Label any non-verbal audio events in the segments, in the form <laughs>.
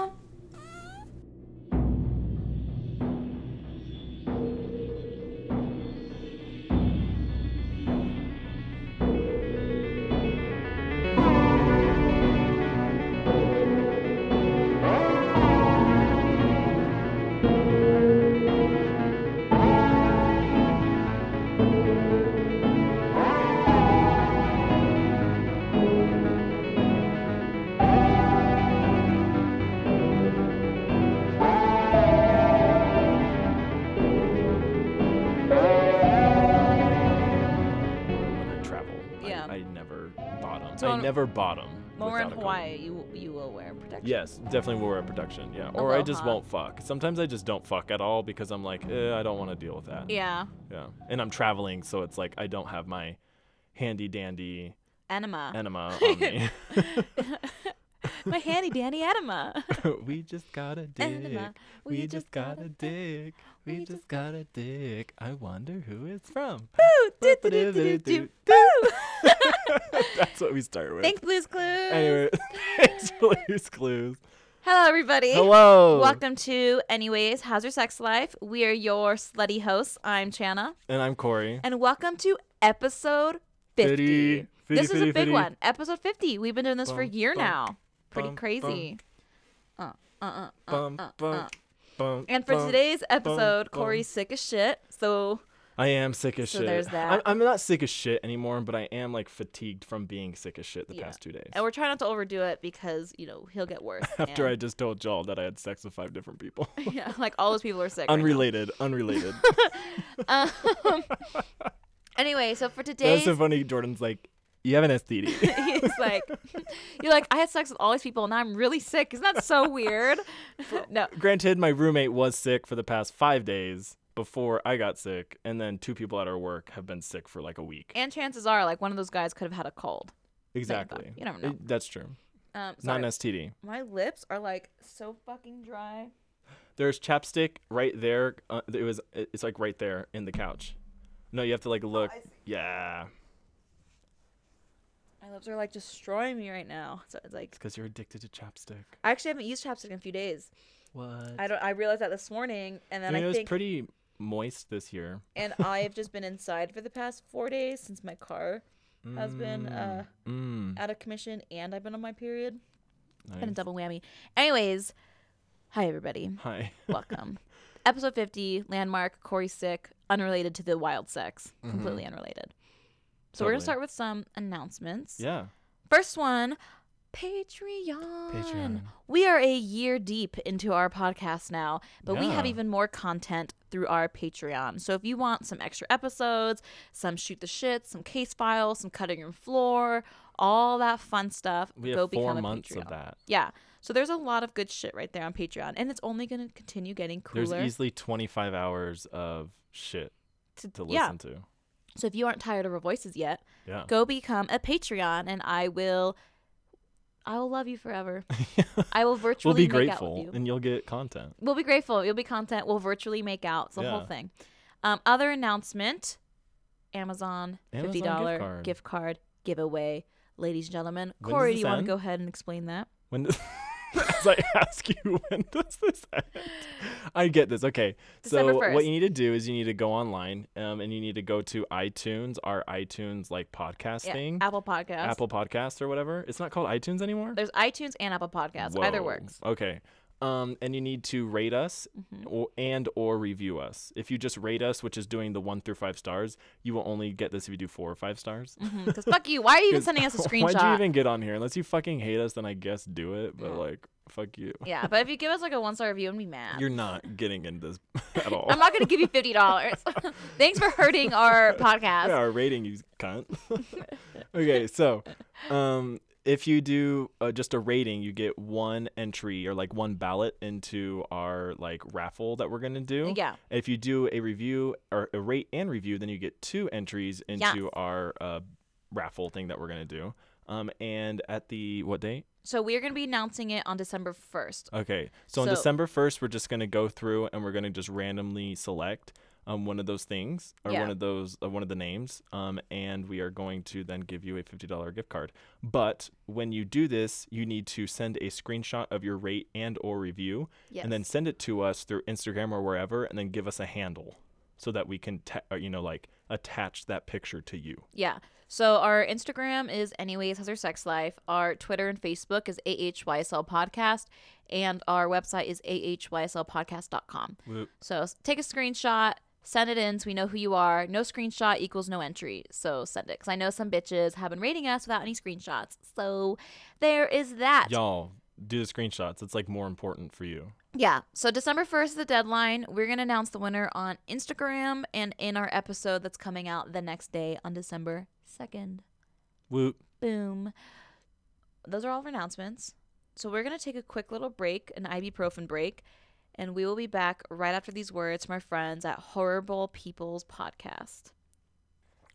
on. Bottom. So I on- never bottom. When we're in Hawaii, you you will wear protection. Yes, definitely will wear protection. Yeah, or I just won't fuck. Sometimes I just don't fuck at all because I'm like, eh, I don't want to deal with that. Yeah. Yeah, and I'm traveling, so it's like I don't have my handy dandy Enema. enema <laughs> on me. My handy dandy enema. <laughs> we just got a dick. Enema. We, just got a dick. We just got a dick. I wonder who it's from. Boo! Do, do, do, do, do, do. Boo! <laughs> That's what we start with. Thanks, Blue's Clues. Anyway, <laughs> thanks Blue's Clues. Hello, everybody. Hello. Welcome to Anyways, How's Your Sex Life? We are your slutty hosts. I'm Chana. And I'm Corey. And welcome to episode 50. 50, this is a big 50. one. Episode 50. We've been doing this for a year bum, now. Pretty crazy. Uh, uh, uh, uh, Bum, uh, bum, uh. Bum, And for bum. today's episode, bum. Corey's sick as shit. So I am sick as So shit. there's I'm, that. I'm not sick as shit anymore, but I am like fatigued from being sick as shit the Yeah. past two days. and we're trying not to overdo it because, you know, he'll get worse. <laughs> After I just told y'all that I had sex with five different people. <laughs> yeah, like all those people are sick. right now. unrelated, unrelated. <laughs> Um, anyway, so for today. That's so funny. Jordan's like, you have an STD. <laughs> he's like <laughs> you're like i had sex with all these people and now i'm really sick isn't that so weird <laughs> no Granted, my roommate was sick for the past five days before I got sick, and then two people at our work have been sick for like a week. and chances are like one of those guys could have had a cold Exactly. You never know. It- that's true. um Not an STD. my lips are like so fucking dry There's chapstick right there. Uh, it was. It's like right there in the couch. No, you have to like look. Oh, I see. yeah, my lips are like destroying me right now so it's like because you're addicted to chapstick. i actually haven't used chapstick in a few days What? i don't i realized that this morning and I then mean, i, it was think pretty moist this year. and i've just been inside for the past four days since my car has been uh Mm, out of commission and i've been on my period been a nice. double whammy anyways hi everybody Hi. <laughs> welcome. Episode 50, landmark, Corey sick, unrelated to the wild sex, completely unrelated. So we're going to start with some announcements. Yeah. First one, Patreon. Patreon. We are a year deep into our podcast now, but we have even more content through our Patreon. So if you want some extra episodes, some shoot the shit, some case files, some cutting room floor, all that fun stuff, We go have four become a months Patreon. of that. Yeah. So there's a lot of good shit right there on Patreon, and it's only going to continue getting cooler. There's easily 25 hours of shit to, to yeah. listen to. So if you aren't tired of our voices yet, Yeah. go become a Patreon, and I will, I will love you forever. <laughs> I will virtually we'll be make out with grateful you. and you'll get content. We'll be grateful. You'll be content. We'll virtually make out. It's the whole thing. Um, other announcement: Amazon Amazon fifty gift card. gift card giveaway, ladies and gentlemen. When Corey, do you want to go ahead and explain that? When <laughs> <laughs> <laughs> as I ask you, <laughs> when does this end? I get this. Okay. December so 1st. what you need to do is you need to go online um, and you need to go to iTunes, our iTunes like podcast Yeah, thing, Apple Podcast. Apple Podcast or whatever. It's not called iTunes anymore. There's iTunes and Apple Podcasts. Either works. Okay. Um, and you need to rate us Mm-hmm. or, and or review us. If you just rate us, which is doing the one through five stars, you will only get this if you do four or five stars. Because fuck you. Why are you even <laughs> sending us a screenshot? <laughs> Why'd you even get on here? Unless you fucking hate us, then I guess do it. But Yeah. like, fuck you. yeah, but if you give us like a one star review, I'm be mad. You're not getting into this <laughs> at all. I'm not gonna give you fifty dollars. Thanks for hurting our podcast. yeah, our rating, you cunt. okay, so um, if you do uh, just a rating, you get one entry or like one ballot into our like raffle that we're gonna do. Yeah. If you do a review or a rate and review, then you get two entries into Yes. our uh, raffle thing that we're gonna do. Um, and at the what date? So we're gonna be announcing it on December first. Okay, so on December first, we're just gonna go through and we're gonna just randomly select um, one of those things or Yeah. one of those uh, one of the names, um, and we are going to then give you a fifty dollar gift card. But when you do this, you need to send a screenshot of your rate and or review, Yes. and then send it to us through Instagram or wherever, and then give us a handle so that we can ta- or, you know like attach that picture to you. Yeah. So our Instagram is anyways how's your sex life. Our Twitter and Facebook is AHYSL podcast, and our website is ahyslpodcast.com. Whoop. So take a screenshot, send it in so we know who you are. No screenshot equals no entry. So send it because I know some bitches have been rating us without any screenshots. So there is that. Y'all do the screenshots. It's like more important for you. Yeah. So December 1st is the deadline. We're going to announce the winner on Instagram and in our episode that's coming out the next day on December 2nd. Whoop. Boom. Those are all of our announcements. So we're going to take a quick little break, an ibuprofen break, and we will be back right after these words from our friends at Horrible People's Podcast.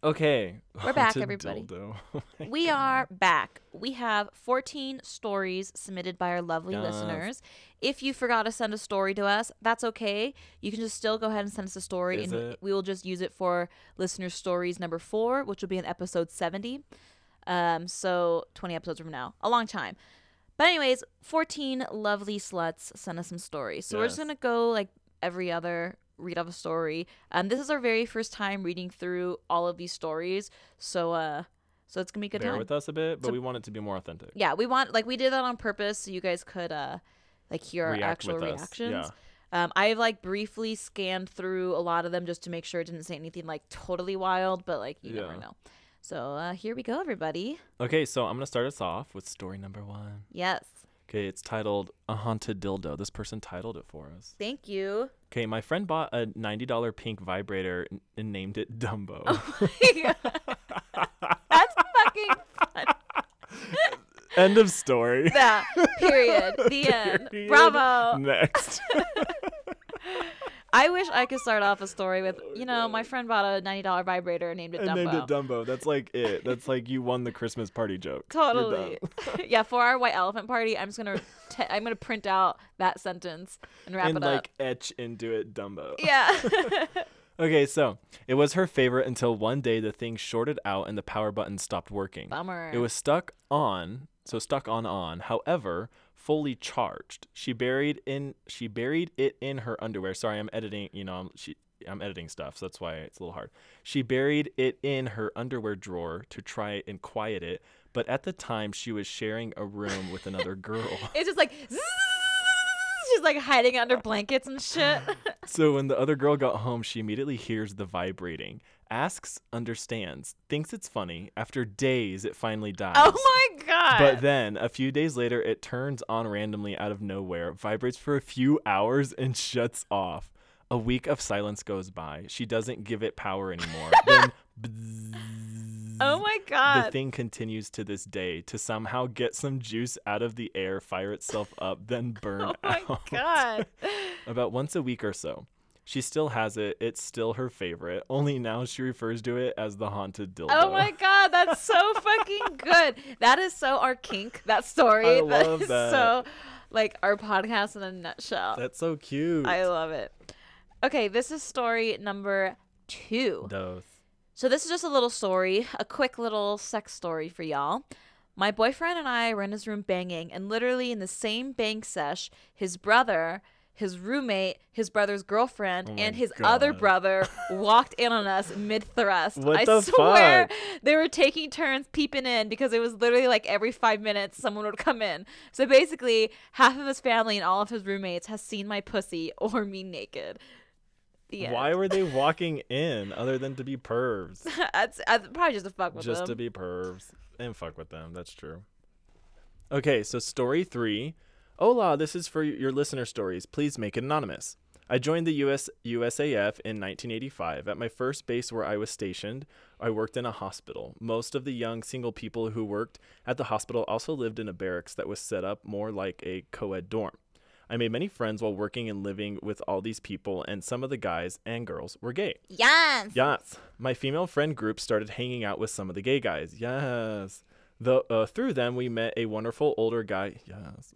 Okay. We're <laughs> back, everybody. <laughs> Oh <laughs> We are back. We have 14 stories submitted by our lovely listeners. If you forgot to send a story to us, that's okay. You can just still go ahead and send us a story, Is and it? we will just use it for listener stories number four, which will be in episode 70. Um, so 20 episodes from now, a long time. But anyways, 14 lovely sluts sent us some stories. So we're just gonna go like every other read off a story. Um, this is our very first time reading through all of these stories, so uh, so it's gonna be a good Bear time with us a bit, but So- we want it to be more authentic. yeah we want like we did that on purpose so you guys could uh like hear our React actual reactions yeah. um i've like briefly scanned through a lot of them just to make sure it didn't say anything like totally wild but like you never know so uh here we go everybody Okay, so I'm gonna start us off with story number one. yes Okay, it's titled "A Haunted Dildo." This person titled it for us. thank you Okay, my friend bought a ninety dollar pink vibrator n- and named it Dumbo. <laughs> that's fucking fun <laughs> End of story. yeah period the <laughs> end Period. bravo Next. I wish i could start off a story with you know my friend bought a $90 vibrator and named it I dumbo named it Dumbo. That's like it. That's like you won the Christmas party joke. Totally. <laughs> <laughs> yeah, for our white elephant party, I'm just gonna I'm gonna print out that sentence and wrap and it up. like etch into it Dumbo. Yeah. <laughs> Okay, so it was her favorite until one day the thing shorted out and the power button stopped working. Bummer. It was stuck on, so stuck on on. However, fully charged. She buried in she buried it in her underwear. Sorry, I'm editing, you know, I'm she I'm editing stuff, so that's why it's a little hard. She buried it in her underwear drawer to try and quiet it, but at the time she was sharing a room with another girl. <laughs> It's just like zzz, <laughs> she's like hiding under blankets and shit. <laughs> So when the other girl got home, she immediately hears the vibrating, asks, understands, thinks it's funny. After days, it finally dies. oh my god. But then, a few days later, it turns on randomly out of nowhere, vibrates for a few hours, and shuts off. A week of silence goes by. She doesn't give it power anymore. <laughs> then, oh my god. the thing continues to this day to somehow get some juice out of the air, fire itself up, then burn oh my out. <laughs> god. About once a week or so. She still has it. It's still her favorite. Only now she refers to it as the haunted dildo. Oh my god, that's so fucking <laughs> good. That is so our kink, that story. I <laughs> love is that. so like our podcast in a nutshell. That's so cute. I love it. Okay, this is story number two. Those. So this is just a little story, a quick little sex story for y'all. My boyfriend and I were in his room banging, and literally in the same bang sesh, his brother, his roommate, his brother's girlfriend, Oh and his other brother <laughs> walked in on us mid thrust. I the swear fuck? they were taking turns peeping in because it was literally like every five minutes someone would come in. So basically, half of his family and all of his roommates has seen my pussy or me naked. The Why end. were they <laughs> walking in other than to be pervs? That's, uh, probably just to fuck with them. Just them. to be pervs and fuck with them. That's true. Okay, so story three. Hola, this is for your listener stories. Please make it anonymous. I joined the US USAF in 1985. At my first base where I was stationed, I worked in a hospital. Most of the young single people who worked at the hospital also lived in a barracks that was set up more like a co-ed dorm. I made many friends while working and living with all these people, and some of the guys and girls were gay. Yes. Yes. My female friend group started hanging out with some of the gay guys. Yes. Though uh, through them, we met a wonderful older guy. Yes.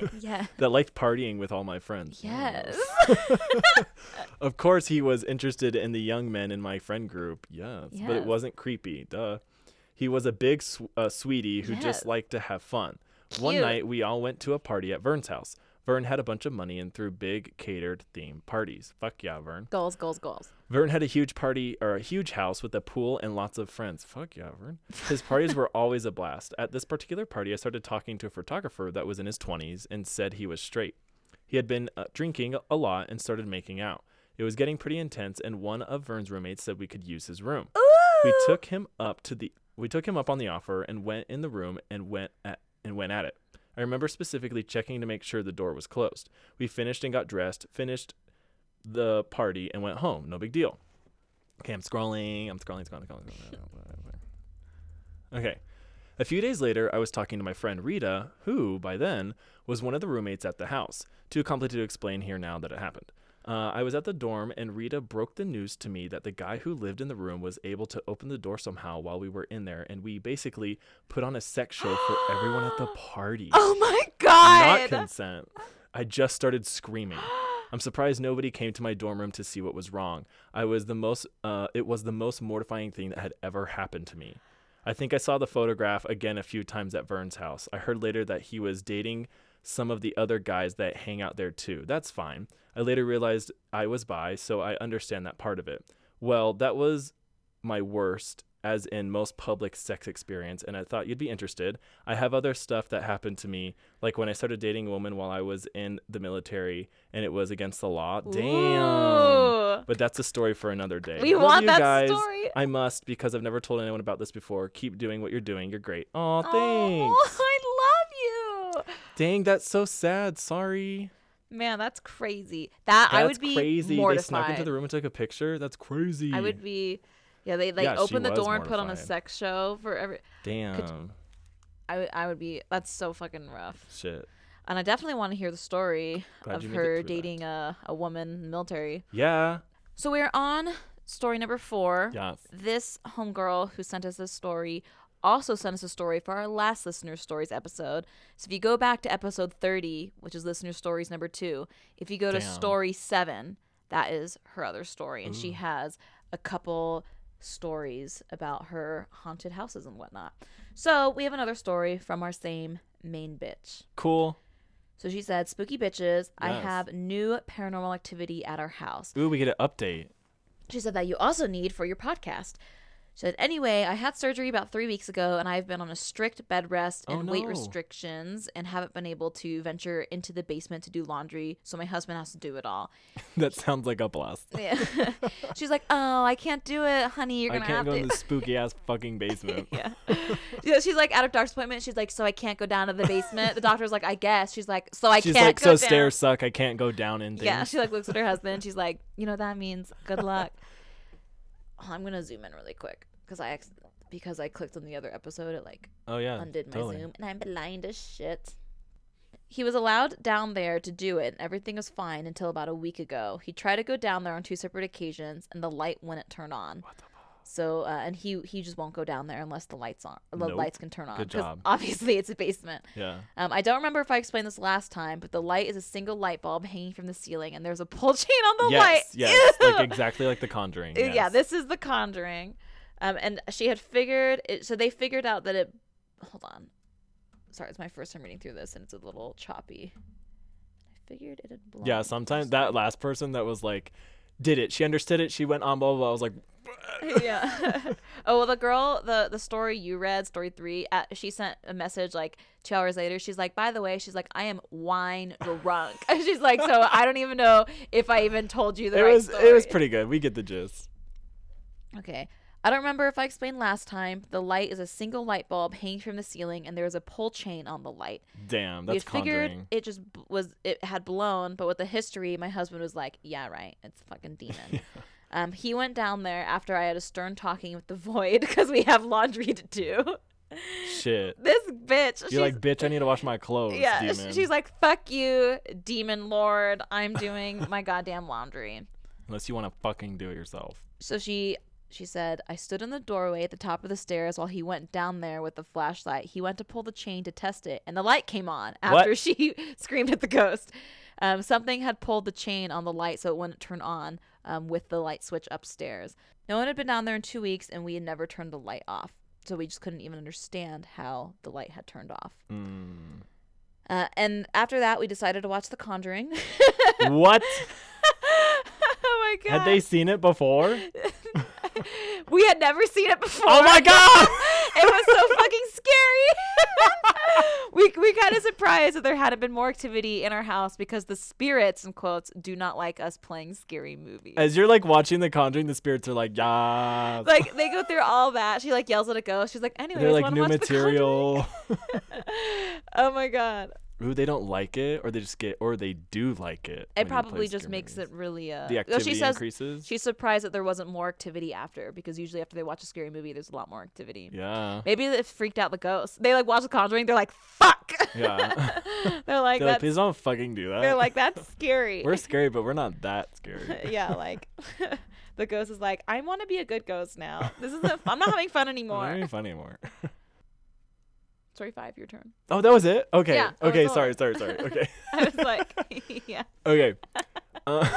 <laughs> <laughs> yeah. that liked partying with all my friends. Yes. <laughs> of course, he was interested in the young men in my friend group. Yes, but it wasn't creepy. Duh. He was a big sw- uh, sweetie who Yes. just liked to have fun. Cute. One night, we all went to a party at Vern's house. Vern had a bunch of money and threw big catered theme parties. Fuck yeah, Vern. goals, goals, goals. Vern had a huge party or a huge house with a pool and lots of friends. Fuck yeah, Vern. His parties were <laughs> always a blast. At this particular party, I started talking to a photographer that was in his 20s and said he was straight. He had been uh, drinking a lot and started making out. It was getting pretty intense, and one of Vern's roommates said we could use his room. We took him up to the we took him up on the offer and went in the room and went at and went at it. I remember specifically checking to make sure the door was closed. We finished and got dressed, finished the party and went home. No big deal. Okay, I'm scrolling. I'm scrolling, scrolling, scrolling. scrolling. Okay. A few days later, I was talking to my friend Rita, who, by then, was one of the roommates at the house. Too complicated to explain here now that it happened. Uh, I was at the dorm, and Rita broke the news to me that the guy who lived in the room was able to open the door somehow while we were in there, and we basically put on a sex show for everyone at the <gasps> party. Oh my god! Not consent. I just started screaming. I'm surprised nobody came to my dorm room to see what was wrong. I was the most uh, it was the most mortifying thing that had ever happened to me. I think I saw the photograph again a few times at Vern's house. I heard later that he was dating some of the other guys that hang out there too. That's fine. I later realized I was bi, so I understand that part of it. Well, that was my worst as in most public sex experience and I thought you'd be interested. I have other stuff that happened to me like when I started dating a woman while I was in the military and it was against the law. Damn. Ooh. But that's a story for another day. We Love want that guys. story. I must because I've never told anyone about this before. Keep doing what you're doing. You're great. Aw, Oh, thanks. You. <laughs> Dang, that's so sad. Sorry. Man, that's crazy. That That's I would be crazy. They snuck into the room and took a picture. That's crazy. I would be. Yeah, they like Yeah, opened the door and put on a sex show for every. Damn. I would. I would be. That's so fucking rough. Shit. And I definitely want to hear the story Glad of you made it her that. dating a, a woman in the military. Yeah. So we're on story number four. Yes. This homegirl who sent us this story also sent us a story for our last listener stories episode. So if you go back to episode 30, which is listener stories number two, if you go to story seven, that is her other story. And she has a couple stories about her haunted houses and whatnot. So we have another story from our same main bitch. Cool. So she said, Spooky bitches, I have new paranormal activity at our house. Ooh, we get an update. She said that you also need for your podcast. She said, anyway, I had surgery about three weeks ago and I've been on a strict bed rest Oh, and weight restrictions and haven't been able to venture into the basement to do laundry. So my husband has to do it all. <laughs> that sounds like a blast. Yeah. <laughs> She's like, oh, I can't do it, honey. You're going to have to. I can't go in the <laughs> spooky ass fucking basement. yeah. yeah. She's like, Out of doctor's appointment, she's like, so I can't go down to the basement. The doctor's like, I guess. She's like, so I She's can't like, go so down. stairs suck. I can't go down in things. Yeah, she like looks at her husband. She's like, you know that means good luck. I'm gonna zoom in really quick because I ex- because I clicked on the other episode. It like oh yeah. undid my totally. zoom, and I'm blind as shit. He was allowed down there to do it, and everything was fine until about a week ago. He tried to go down there on two separate occasions, and the light wouldn't turn on. What the? So, uh, and he he just won't go down there unless the lights on, the Nope. lights can turn on. Good job. Obviously, it's a basement. Yeah. Um, I don't remember if I explained this last time, but the light is a single light bulb hanging from the ceiling, and there's a pull <laughs> chain on the yes. light. Yes. Ew! like <laughs> exactly like The Conjuring. Uh, Yeah, this is The Conjuring, um, and she had figured. It, so they figured out that it. Hold on, sorry, it's my first time reading through this, and it's a little choppy. I figured it had blown. Yeah. Sometimes that last person that was like, did it. She understood it. She went on blah blah. blah. I was like, <laughs> yeah. <laughs> oh well, the girl, the the story you read, story three. Uh, she sent a message like two hours later. She's like, by the way, she's like, I am wine drunk. <laughs> she's like, so I don't even know if I even told you the it right was story. it was pretty good. We get the gist. Okay. I don't remember if I explained last time. The light is a single light bulb hanging from the ceiling, and there's a pull chain on the light. Damn, we that's had figured Conjuring. it just b- was it had blown, but with the history, my husband was like, "Yeah, right, it's a fucking demon." <laughs> um, he went down there after I had a stern talking with the <laughs> void because we have laundry to do. Shit. <laughs> this bitch, she's, You're like, bitch, I need to wash my clothes. yeah, demon. she's like, "Fuck you, demon lord. I'm doing my goddamn laundry." Unless you want to fucking do it yourself. so she She said, I stood in the doorway at the top of the stairs while he went down there with the flashlight. He went to pull the chain to test it, and the light came on after What? <laughs> she screamed at the ghost. Um, something had pulled the chain on the light so it wouldn't turn on um, with the light switch upstairs. No one had been down there in two weeks, and we had never turned the light off. So we just couldn't even understand how the light had turned off. Mm. Uh, and after that, we decided to watch The Conjuring. <laughs> What? <laughs> oh my god! Had they seen it before? We had never seen it before. Oh my god! <laughs> it was so fucking scary. <laughs> we we kind of surprised that there hadn't been more activity in our house because the spirits, in quotes, do not like us playing scary movies. As you're like watching The Conjuring, the spirits are like, yeah. like they go through all that. She like yells at a ghost. She's like, "Anyways, They're like new material. Conjuring?" <laughs> oh my god! Ooh, they don't like it, or they just get, or they do like it. It when you play probably just makes movies. it really uh. The activity she says increases. she's surprised that there wasn't more activity after because usually after they watch a scary movie, there's a lot more activity. yeah. Maybe it freaked out the ghosts. They like watch The Conjuring. They're like, "Fuck!" Yeah. <laughs> they're like, they're like, please don't fucking do that. they're like, "That's <laughs> scary." we're scary, but we're not that scary. <laughs> yeah, like the ghost is like, I want to be a good ghost now. This isn't. I'm not having fun We're not having fun anymore. Story five, your turn. Oh, that was it. Okay. Yeah, okay. Sorry. Sorry. Sorry. <laughs> Okay. I was like, <laughs> yeah. okay. <laughs> Uh,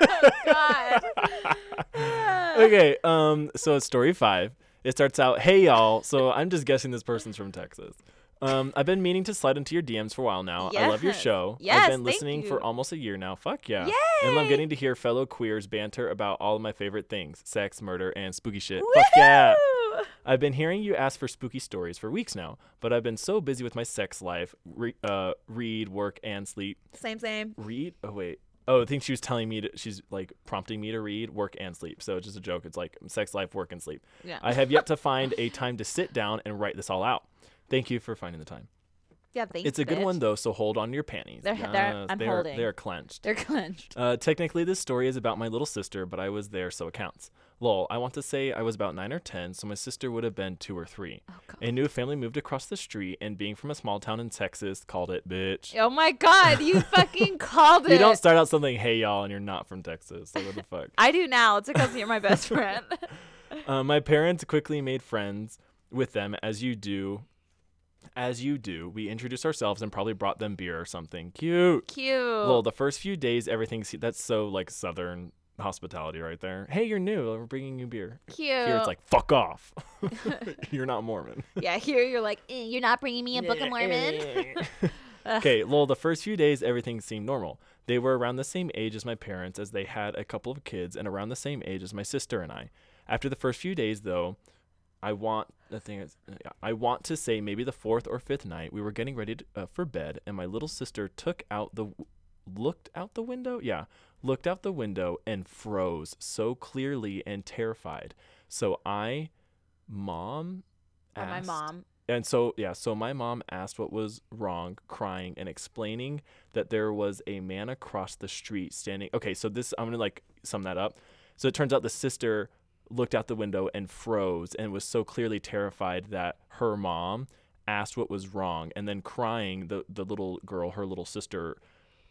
Oh God. okay. Um. So it's story five. It starts out, "Hey y'all." So I'm just guessing this person's from Texas. Um, I've been meaning to slide into your DMs for a while now. I love your show. Yes, I've been listening for almost a year now. Fuck yeah. Yay! And Yay! getting to hear fellow queers banter about all of my favorite things sex, murder, and spooky shit. Fuck yeah. I've been hearing you ask for spooky stories for weeks now, but I've been so busy with my sex life, re- uh, read, work, and sleep. Same, same. Read? Oh, wait. Oh, I think she was telling me to, she's like prompting me to read, work, and sleep. So it's just a joke. It's like sex life, work, and sleep. Yeah. I have yet to <laughs> find a time to sit down and write this all out. Thank you for finding the time. yeah. Thanks. It's a good bitch. one though, so hold on to your panties. They're- they're- I'm they're, holding. They're clenched. They're clenched. Uh, technically, this story is about my little sister, but I was there, so it counts. Lol, I want to say I was about 9 or 10, so my sister would have been 2 or 3. Oh God. A new family moved across the street, and being from a small town in Texas, called it bitch. Oh my God! You <laughs> fucking called it. You don't start out something, hey y'all, and you're not from Texas. So what the fuck? <laughs> I do now. It's because you're my best <laughs> friend. Uh, my parents quickly made friends with them, as you do. As you do, we introduced ourselves and probably brought them beer or something. Cute. Cute. Lol, the first few days, everything's that's so like southern hospitality right there. Hey, you're new. We're bringing you beer. Cute. Here it's like fuck off. <laughs> <laughs> you're not Mormon. yeah. Here you're like, "Eh, you're not bringing me a Book of Mormon. <laughs> okay, lol, the first few days everything seemed normal. They were around the same age as my parents as they had a couple of kids and around the same age as my sister and I. After the first few days though, I want the thing is I want to say maybe the fourth or fifth night we were getting ready to, uh, for bed and my little sister took out the looked out the window? Yeah looked out the window and froze so clearly and terrified. So i mom Or my mom. and so yeah so my mom asked what was wrong crying and explaining that there was a man across the street standing okay so this i'm gonna like sum that up. So it turns out the sister looked out the window and froze and was so clearly terrified that her mom asked what was wrong and then crying the, the little girl her little sister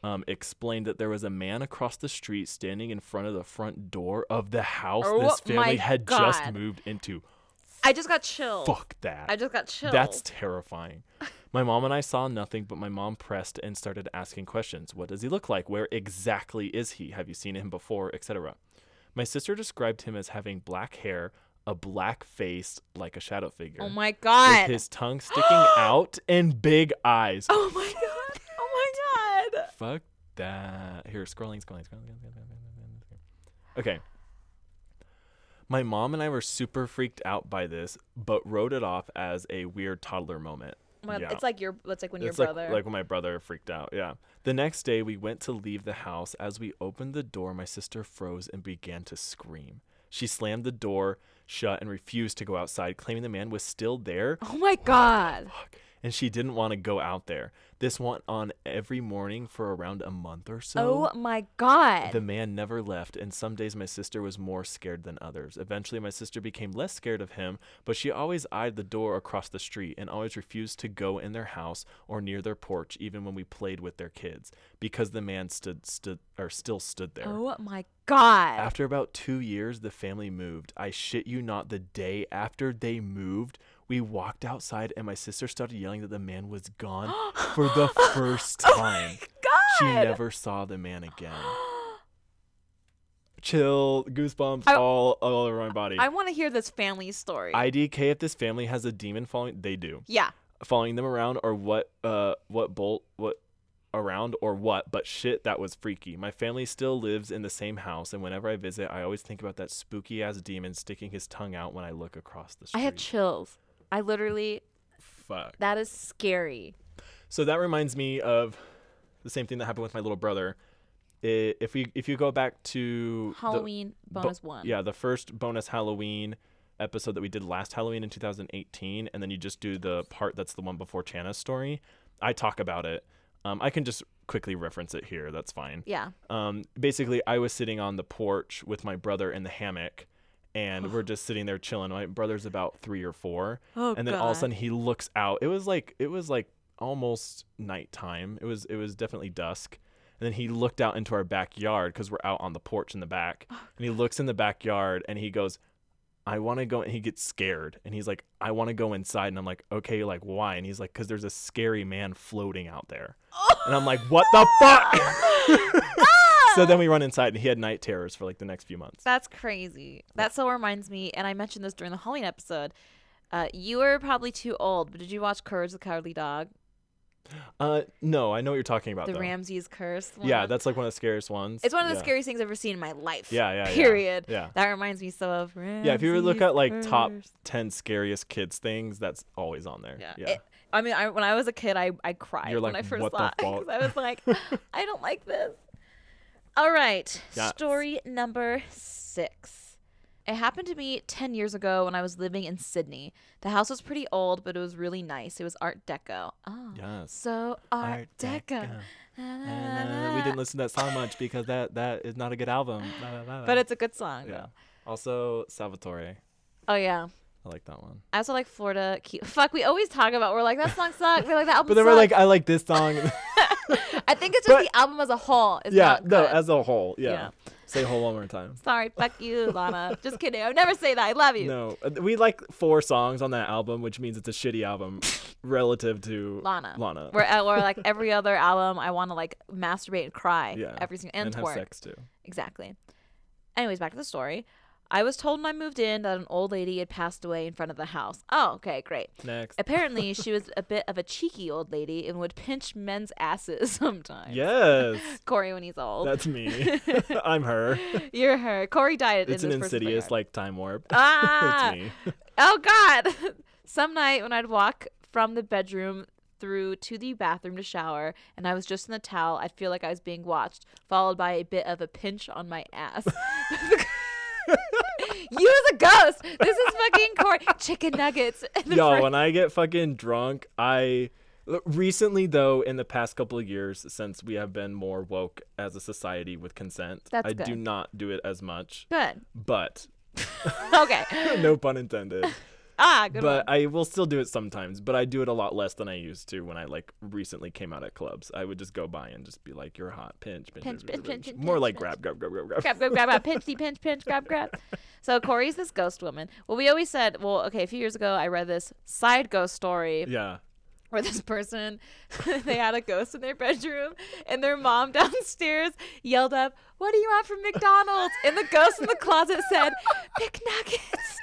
um, explained that there was a man across the street standing in front of the front door of the house Oh this family had just moved into I just got chilled. fuck that I just got chilled. that's terrifying. <laughs> My mom and I saw nothing, but my mom pressed and started asking questions. What does he look like? Where exactly is he? Have you seen him before? Etc. My sister described him as having black hair, a black face like a shadow figure, oh my god. with his tongue sticking <gasps> out and big eyes. oh my god. Oh my god. Fuck that. Here, scrolling, scrolling, scrolling. scrolling, scrolling, scrolling. Okay. My mom and I were super freaked out by this, but wrote it off as a weird toddler moment. Well, Yeah. It's like your. It's like when It's your like, brother. like when my brother freaked out. Yeah. The next day, we went to leave the house. As we opened the door, my sister froze and began to scream. She slammed the door shut and refused to go outside, claiming the man was still there. oh my god. Fuck. And she didn't want to go out there. This went on every morning for around a month or so. oh my god. The man never left, and some days my sister was more scared than others. Eventually, my sister became less scared of him, but she always eyed the door across the street and always refused to go in their house or near their porch, even when we played with their kids, because the man stood stood or still stood there. oh my god. After about two years, the family moved. I shit you not, the day after they moved, we walked outside and my sister started yelling that the man was gone <gasps> for the first time. god. She never saw the man again. Chill, goosebumps I- all, all over my body. I want to hear this family story. IDK, if this family has a demon following, they do. yeah. Following them around or what, uh, what bolt, what around or what, but shit, that was freaky. My family still lives in the same house, and whenever I visit, I always think about that spooky ass demon sticking his tongue out when I look across the street. I had chills. I literally Fuck. that is scary. So that reminds me of the same thing that happened with my little brother. I- If we if you go back to the- Halloween bo- bonus one. yeah, the first bonus Halloween episode that we did last Halloween in 2018, and then you just do the part that's the one before Chana's story. I talk about it. Um, I can just quickly reference it here. That's fine. Yeah. Um, basically, I was sitting on the porch with my brother in the hammock, and we're just sitting there chilling. My brother's about three or four, Oh and then all of a sudden he looks out. It was like it was like almost nighttime. It was it was definitely dusk. And then he looked out into our backyard because we're out on the porch in the back. And he looks in the backyard and he goes, I want to go. And he gets scared. And he's like, I want to go inside. And I'm like, okay, like why? And he's like, because there's a scary man floating out there. And I'm like, what the <laughs> fuck? <laughs> <laughs> so then we run inside and he had night terrors for like the next few months. That's crazy. That so reminds me, and I mentioned this during the Halloween episode. Uh, you were probably too old, but did you watch Courage the Cowardly Dog? Uh, no, I know what you're talking about The though. Ramses curse. yeah, that's like one of the scariest ones. it's one of the Yeah. scariest things I've ever seen in my life. Yeah, yeah, yeah. Period. Yeah. That reminds me so of Yeah, if you were to look at like top 10 scariest kids things, that's always on there. Yeah. Yeah. It- I mean, I, when I was a kid, I, I cried You're when like, I first saw it. 'cause fuck?" I was like, <laughs> I don't like this. All right. Yes. Story number six. It happened to me 10 years ago when I was living in Sydney. The house was pretty old, but it was really nice. It was Art Deco. Oh. yes. So Art, Art Deco. Deco. And, uh, we didn't listen to that song much because that that is not a good album. <laughs> But it's a good song, yeah. though. Also Salvatore. Oh, yeah. I like that one. I also like Florida. Key- Fuck, we always talk about. We're like that song sucked. We're like that <laughs> album. Sucks. But then we're like, I like this song. <laughs> <laughs> I think it's just But- the album as a whole. Is yeah, not no, good. as a whole. Yeah. Yeah. Say whole one more time. Sorry, fuck you, Lana. <laughs> Just kidding. I would never say that. I love you. No, uh, we like four songs on that album, which means it's a shitty album <laughs> relative to Lana. Lana. Where, uh, or like every other album, I want to like masturbate and cry. Yeah, Every single and, and have sex too. Exactly. Anyways, back to the story. I was told when I moved in that an old lady had passed away in front of the house. Oh, okay, great. Next. Apparently, <laughs> she was a bit of a cheeky old lady and would pinch men's asses <laughs> sometimes. Yes. <laughs> Corey when he's old. That's me. I'm her. You're her. Corey died It's in an insidious like time warp. Ah! it's me. Oh God! Some night when I'd walk from the bedroom through to the bathroom to shower, and I was just in the towel, I'd feel like I was being watched, followed by a bit of a pinch on my ass. You as a ghost. This is fucking corn Chicken nuggets. Yo, fridge. when I get fucking drunk, I recently though in the past couple of years since we have been more woke as a society with consent, That's I do not do it as much. Good. But <laughs> Okay. <laughs> no pun intended. Ah, good but one. I will still do it sometimes, but I do it a lot less than I used to when I like recently came out at clubs. I would just go by and just be like, "You're hot, pinch, pinch, Pinch, pinch, pinch, pinch, More pinch, like pinch. grab, grab, grab, grab, grab. grab, grab, grab, grab, pinchy, <laughs> pinch, pinch, grab, grab. So Corey's this ghost woman. Well, we always said, well, okay, a few years ago, I read this side ghost story Yeah. where this person <laughs> they had a ghost in their bedroom and their mom <laughs> downstairs yelled up what do you want from mcdonald's and the ghost in the closet said "Pick mcnuggets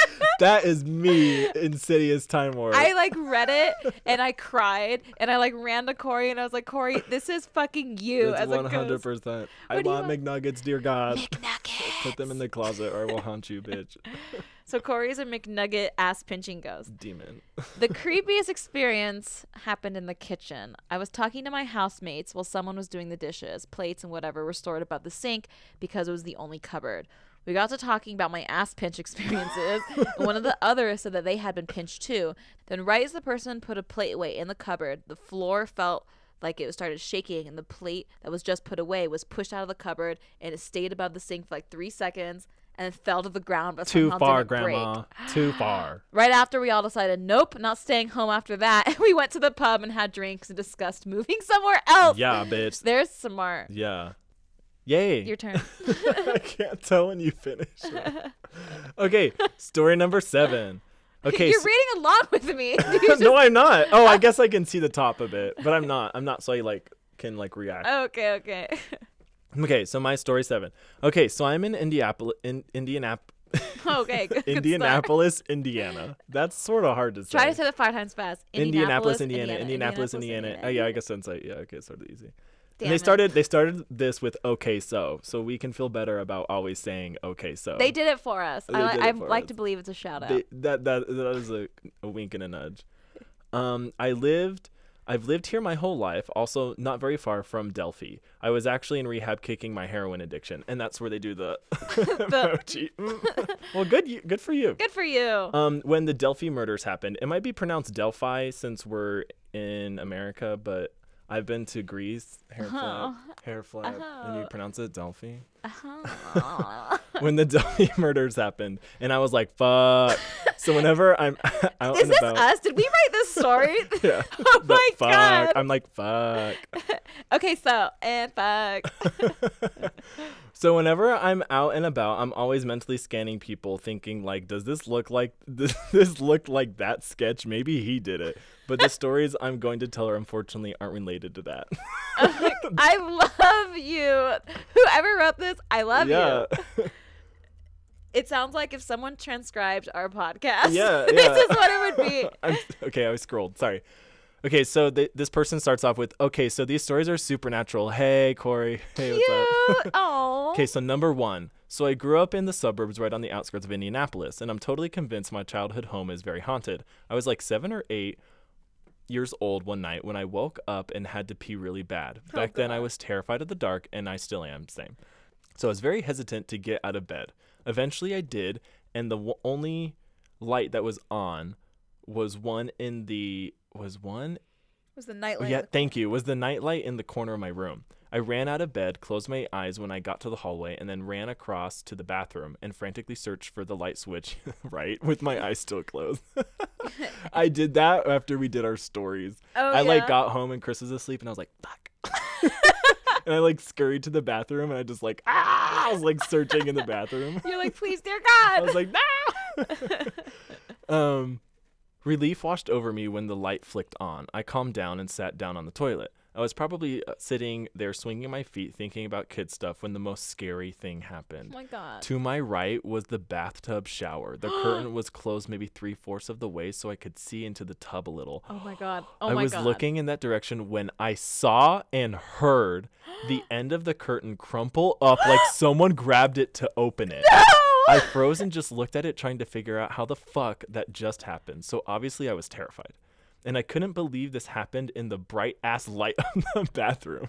<laughs> That is me, insidious time warp. i like read it and i cried and i like ran to corey and i was like corey this is fucking you That's as one a hundred percent. I you want McNuggets, dear God. mcnuggets Put them in the closet, or I will haunt you, bitch. <laughs> so corey's a mcnugget ass pinching ghost Demon. <laughs> The creepiest experience happened in the kitchen. I was talking to my housemates while someone was doing the dishes. Plates and whatever were stored above the sink because it was the only cupboard. We got to talking about my ass pinch <laughs> experiences. and one of the others said that they had been pinched too. Then, right as the person put a plate away in the cupboard, the floor felt like it started shaking, and the plate that was just put away was pushed out of the cupboard, and it stayed above the sink for like three seconds, and it fell to the ground. But Too far, didn't break. Grandma. Too far. <gasps> Right after we all decided, nope, not staying home after that, <laughs> we went to the pub and had drinks and discussed moving somewhere else. Yeah, bitch. There's smart. Yeah. Yay. Your turn. <laughs> I can't tell when you finish. <laughs> okay, story number seven. <laughs> Okay, You're so- reading along with me. Just- no, I'm not. Oh, I guess I can see the top of it, but I'm not. I'm not, so I like can like react. okay, okay. Okay, so my story seven. Okay, so I'm in Indianapolis, in Indianap- okay, good, good start. Indianapolis, Indiana. That's sort of hard to say. Try to say that five times fast. Indianapolis, Indiana, Indianapolis, Indiana. Oh yeah, I guess that's like yeah, okay, sort of easy. Damn and they it. started they started this with okay so, so we can feel better about always saying okay so. They did it for us. They I, I for like us. to believe it's a shout out. They, that that that is a, a wink and a nudge. Um, I lived. I've lived here my whole life. Also, not very far from Delphi. I was actually in rehab kicking my heroin addiction, and that's where they do the. <laughs> <laughs> emoji. Mm. well, good. Good for you. Good for you. Um, when the Delphi murders happened, it might be pronounced Delphi since we're in America, but I've been to Greece, hair flap, hair flap, and you Oh. pronounce it Delphi. Uh-huh. <laughs> When the Delphi <laughs> murders happened, and I was like, "Fuck!" So whenever I'm <laughs> out Is this about, us? Did we write this story? yeah, oh my fuck, god. I'm like, "Fuck." okay, so and fuck. So whenever I'm out and about, I'm always mentally scanning people, thinking like, "Does this look like <laughs> does this look like that sketch? Maybe he did it." But the stories I'm going to tell her, unfortunately, aren't related to that. <laughs> <laughs> I love you. Whoever wrote this, I love yeah, you. It sounds like if someone transcribed our podcast. yeah, this is what it would be. I'm, okay, I scrolled. Sorry. Okay, so th- this person starts off with, "Okay, so these stories are supernatural." Hey, Corey. <laughs> Hey, what's up? Cute. <laughs> Oh. Okay, so number one. So I grew up in the suburbs right on the outskirts of Indianapolis, and I'm totally convinced my childhood home is very haunted. I was like seven or eight years old one night when I woke up and had to pee really bad. Oh, Back then, I was terrified of the dark, and I still am, same. So I was very hesitant to get out of bed. Eventually, I did, and the w- only light that was on was one in the was one was the nightlight. yeah, thank you. Was the nightlight in the corner of my room. I ran out of bed, closed my eyes when I got to the hallway, and then ran across to the bathroom and frantically searched for the light switch, <laughs> right, with my eyes still closed. <laughs> I did that after we did our stories. Oh, I like got home and Chris was asleep, and I was like, fuck. <laughs> and I like scurried to the bathroom, and I just like, ah, I was like searching in the bathroom. You're like, please, dear God. I was like, no. um, relief washed over me when the light flicked on. I calmed down and sat down on the toilet. I was probably uh, sitting there swinging my feet, thinking about kid stuff when the most scary thing happened. oh my God. To my right was the bathtub shower. The <gasps> curtain was closed maybe three fourths of the way so I could see into the tub a little. Oh my God. Oh I my was God. looking in that direction when I saw and heard the <gasps> end of the curtain crumple up like <gasps> someone grabbed it to open it. No! I <laughs> froze and just looked at it, trying to figure out how the fuck that just happened. So obviously, I was terrified. And I couldn't believe this happened in the bright ass light <laughs> of the bathroom.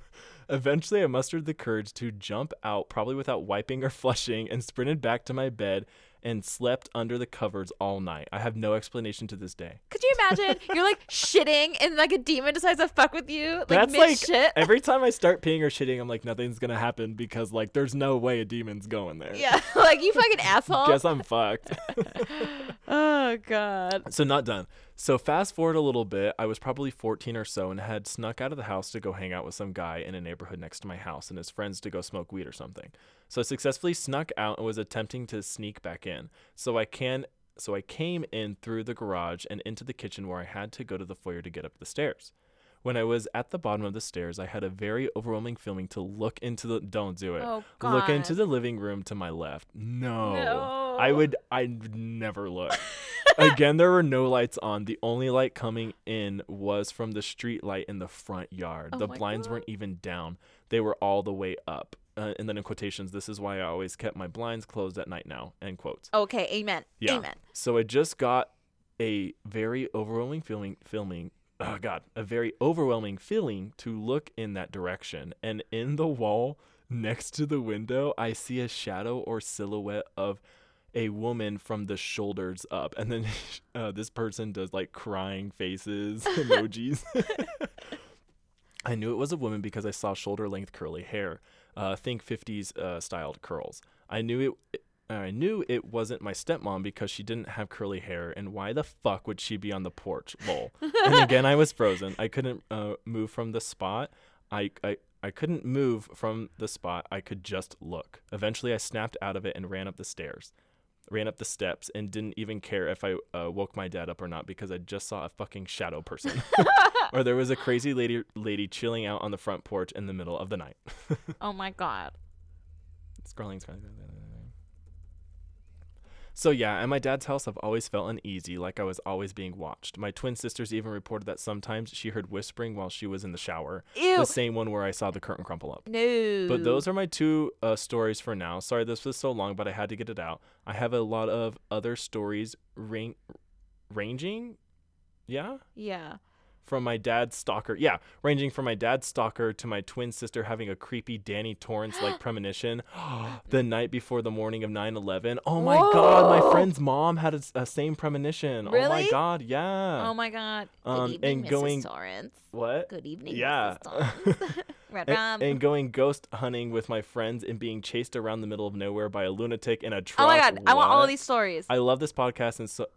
Eventually, I mustered the courage to jump out, probably without wiping or <laughs> flushing, and sprinted back to my bed and slept under the covers all night. I have no explanation to this day. Could you imagine? <laughs> You're like shitting and like a demon decides to fuck with you. Like That's like shit. <laughs> every time I start peeing or shitting, I'm like, nothing's gonna happen because like there's no way a demon's going there. yeah. <laughs> like you fucking asshole. Guess I'm fucked. oh God. So not done. So fast forward a little bit, I was probably 14 or so and had snuck out of the house to go hang out with some guy in a neighborhood next to my house and his friends to go smoke weed or something. So I successfully snuck out and was attempting to sneak back in. So I can so I came in through the garage and into the kitchen where I had to go to the foyer to get up the stairs. When I was at the bottom of the stairs, I had a very overwhelming feeling to look into the don't do it. Oh Look into the living room to my left. No. No. I would I'd never look. Again, there were no lights on. The only light coming in was from the street light in the front yard. Oh the blinds God. weren't even down. They were all the way up. Uh, and then in quotations, this is why I always kept my blinds closed at night now. End quotes. Okay. Amen. Yeah. Amen. So I just got a very overwhelming feeling filming oh god, a very overwhelming feeling to look in that direction. And in the wall Next to the window, I see a shadow or silhouette of a woman from the shoulders up. And then <laughs> uh, this person does like crying faces <laughs> emojis. <laughs> I knew it was a woman because I saw shoulder length curly hair. Uh, think 50s uh, styled curls. I knew it. I knew it wasn't my stepmom because she didn't have curly hair, and why the fuck would she be on the porch? Lol. and again, I was frozen. I couldn't uh, move from the spot. I, I I couldn't move from the spot. I could just look. Eventually, I snapped out of it and ran up the stairs, ran up the steps, and didn't even care if I uh, woke my dad up or not because I just saw a fucking shadow person. <laughs> or there was a crazy lady lady chilling out on the front porch in the middle of the night. <laughs> Oh my god. Scrolling, scrolling. So yeah, at my dad's house, I've always felt uneasy, like I was always being watched. My twin sisters even reported that sometimes she heard whispering while she was in the shower. Ew. The same one where I saw the curtain crumple up. No. But those are my two uh, stories for now. Sorry this was so long, but I had to get it out. I have a lot of other stories ranging, yeah, Yeah. From my dad's stalker. Yeah, ranging from my dad's stalker to my twin sister having a creepy Danny Torrance like <gasps> premonition <gasps> the night before the morning of 9/11. Oh my god, my friend's mom had a same premonition. Really? Oh my god, yeah. Oh my god. Good Um, evening, and Mrs. going- Torrance. what? Good evening, Yeah. <laughs> <laughs> Red and, and going ghost hunting with my friends and being chased around the middle of nowhere by a lunatic in a truck. oh my god. I want all of these stories. I love this podcast and so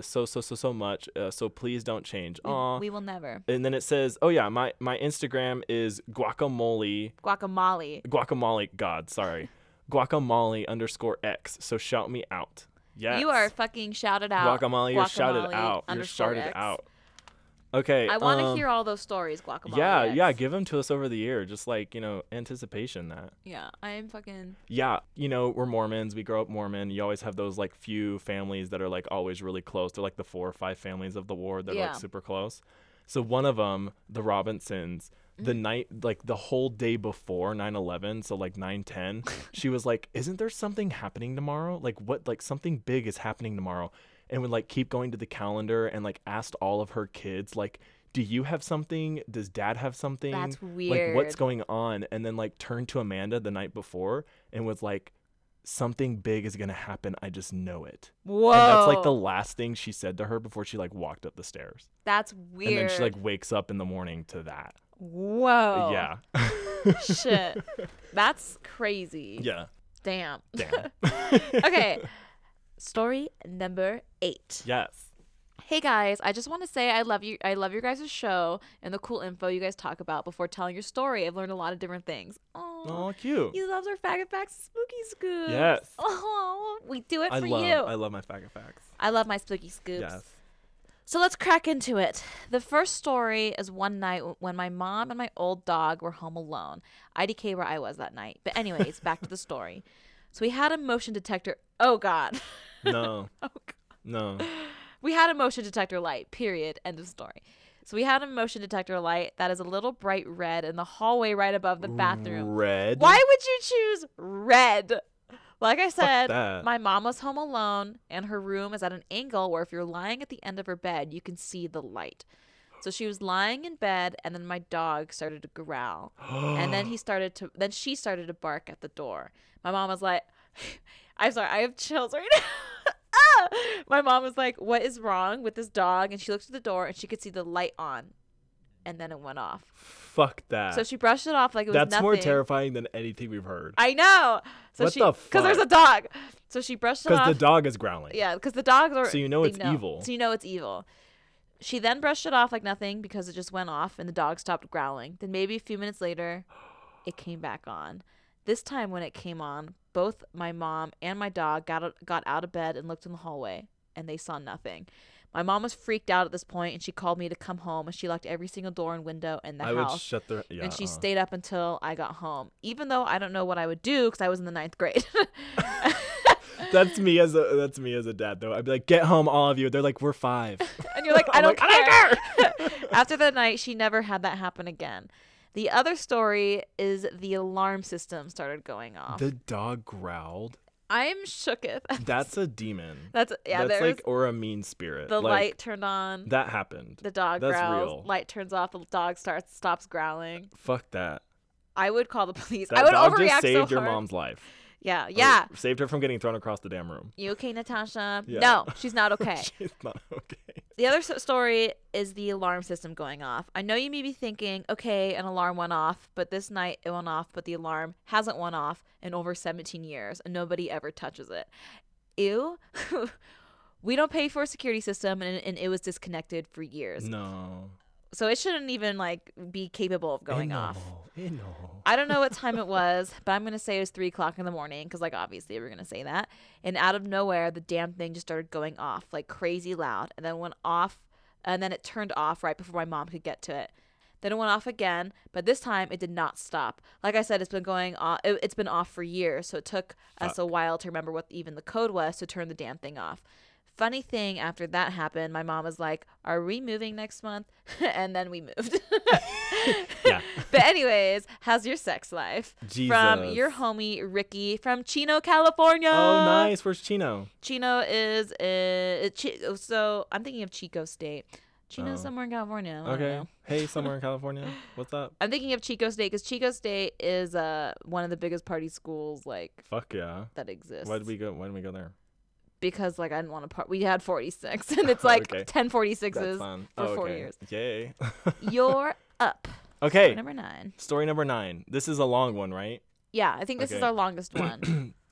so so so so much. Uh, so please don't change. Aw. we will never. and then it says, "Oh yeah, my my Instagram is guacamole Guacamole. guacamole. God, sorry, <laughs> guacamole underscore x. So shout me out. Yes, You are fucking shouted out. guacamole. You're shouted out. You're shouted X. out. Okay. I want to um, hear all those stories, guacamole. Yeah, X. yeah. Give them to us over the year, just like you know, anticipation that. Yeah, I am fucking. yeah, you know, we're Mormons. We grow up Mormon. You always have those like few families that are like always really close. They're like the four or five families of the ward that are like super close. So one of them, the Robinsons, the Mm. night like the whole day before 9/11, so like 9/10, <laughs> she was like, "Isn't there something happening tomorrow? Like what like something big is happening tomorrow?" And would like keep going to the calendar and like asked all of her kids like do you have something? Does dad have something? That's Like weird. what's going on? And then like turned to Amanda the night before and was like something big is going to happen. I just know it. Whoa. And that's like the last thing she said to her before she like walked up the stairs. That's weird. And then she like wakes up in the morning to that. Whoa. Yeah. Shit. <laughs> That's crazy. yeah. Damn. Damn. <laughs> Okay. Story number eight. yes. Hey guys, I just want to say I love you. I love your guys' show and the cool info you guys talk about before telling your story. I've learned a lot of different things. Oh, cute. you love our faggot facts, spooky scoops. Yes. Oh, we do it I for love you. I love my faggot facts. I love my spooky scoops. Yes. So let's crack into it. The first story is one night when my mom and my old dog were home alone. IDK where I was that night. But anyways, back to the <laughs> story. So we had a motion detector. Oh God. <laughs> No. <laughs> oh God. No. We had a motion detector light. Period. End of story. So we had a motion detector light that is a little bright red in the hallway right above the bathroom. Red. Why would you choose red? Like I said, my mom was home alone, and her room is at an angle where if you're lying at the end of her bed, you can see the light. So she was lying in bed, and then my dog started to growl, and then he <gasps> started to, then she started to bark at the door. My mom was like, "I'm sorry, I have chills right <laughs> now." Ah! my mom was like, "What is wrong with this dog?" And she looked at the door, and she could see the light on, and then it went off. Fuck that. So she brushed it off like it was That's nothing. more terrifying than anything we've heard. I know. So What she, the Because there's a dog. So she brushed it off. Because the dog is growling. yeah, because the dogs are. So you know it's evil. So you know it's evil. She then brushed it off like nothing because it just went off and the dog stopped growling. Then maybe a few minutes later, it came back on. This time when it came on, both my mom and my dog got got out of bed and looked in the hallway, and they saw nothing. My mom was freaked out at this point, and she called me to come home, and she locked every single door and window in the I house would shut the. Yeah. and she uh. stayed up until I got home, even though I don't know what I would do because I was in the ninth grade. <laughs> That's me as a that's me as a dad though. I'd be like, get home, all of you. They're like, we're five. and you're like, <laughs> I don't like, I care. <laughs> After that night, she never had that happen again. The other story is the alarm system started going off. the dog growled. I'm shooketh. <laughs> That's a demon. That's yeah. That's like or a mean spirit. the Like, light turned on. That happened. the dog that's growls. real. Light turns off. The dog starts stops growling. Fuck that. I would call the <laughs> police. That I would dog overreact just saved so your hard. mom's life. Yeah, Or yeah. saved her from getting thrown across the damn room. You okay, Natasha? Yeah. No, <laughs> she's not okay. She's not okay. The other story is the alarm system going off. I know you may be thinking, okay, an alarm went off, but this night it went off, but the alarm hasn't went off in over 17 years, and nobody ever touches it. Ew. <laughs> we don't pay for a security system, and, and it was disconnected for years. No. So it shouldn't even like be capable of going off. I don't know what time it <laughs> was, but I'm gonna say it was three o'clock in the morning because, like, obviously we're gonna say that. And out of nowhere, the damn thing just started going off like crazy loud, and then went off, and then it turned off right before my mom could get to it. Then it went off again, but this time it did not stop. Like I said, it's been going off. It, it's been off for years, so it took us a while to remember what even the code was to turn the damn thing off. Funny thing, after that happened, my mom was like, "Are we moving next month?" <laughs> and then we moved. <laughs> Yeah. <laughs> But anyways, how's your sex life? Jesus. From your homie Ricky from Chino, California. Oh, nice. Where's Chino? Chino is uh, so I'm thinking of Chico State. Chino's Oh. somewhere in California. Okay. Hey, somewhere in California. What's up? I'm thinking of Chico State because Chico State is uh one of the biggest party schools like Fuck yeah. that exists. Why did we go? Why did we go there? Because like I didn't want to part. We had 46, <laughs> and it's like Okay. 10 46s. for oh, four okay. years. Yay. <laughs> You're up. okay. Story Number nine. Story number nine. This is a long one, right? Yeah, I think this is our longest one. <clears throat>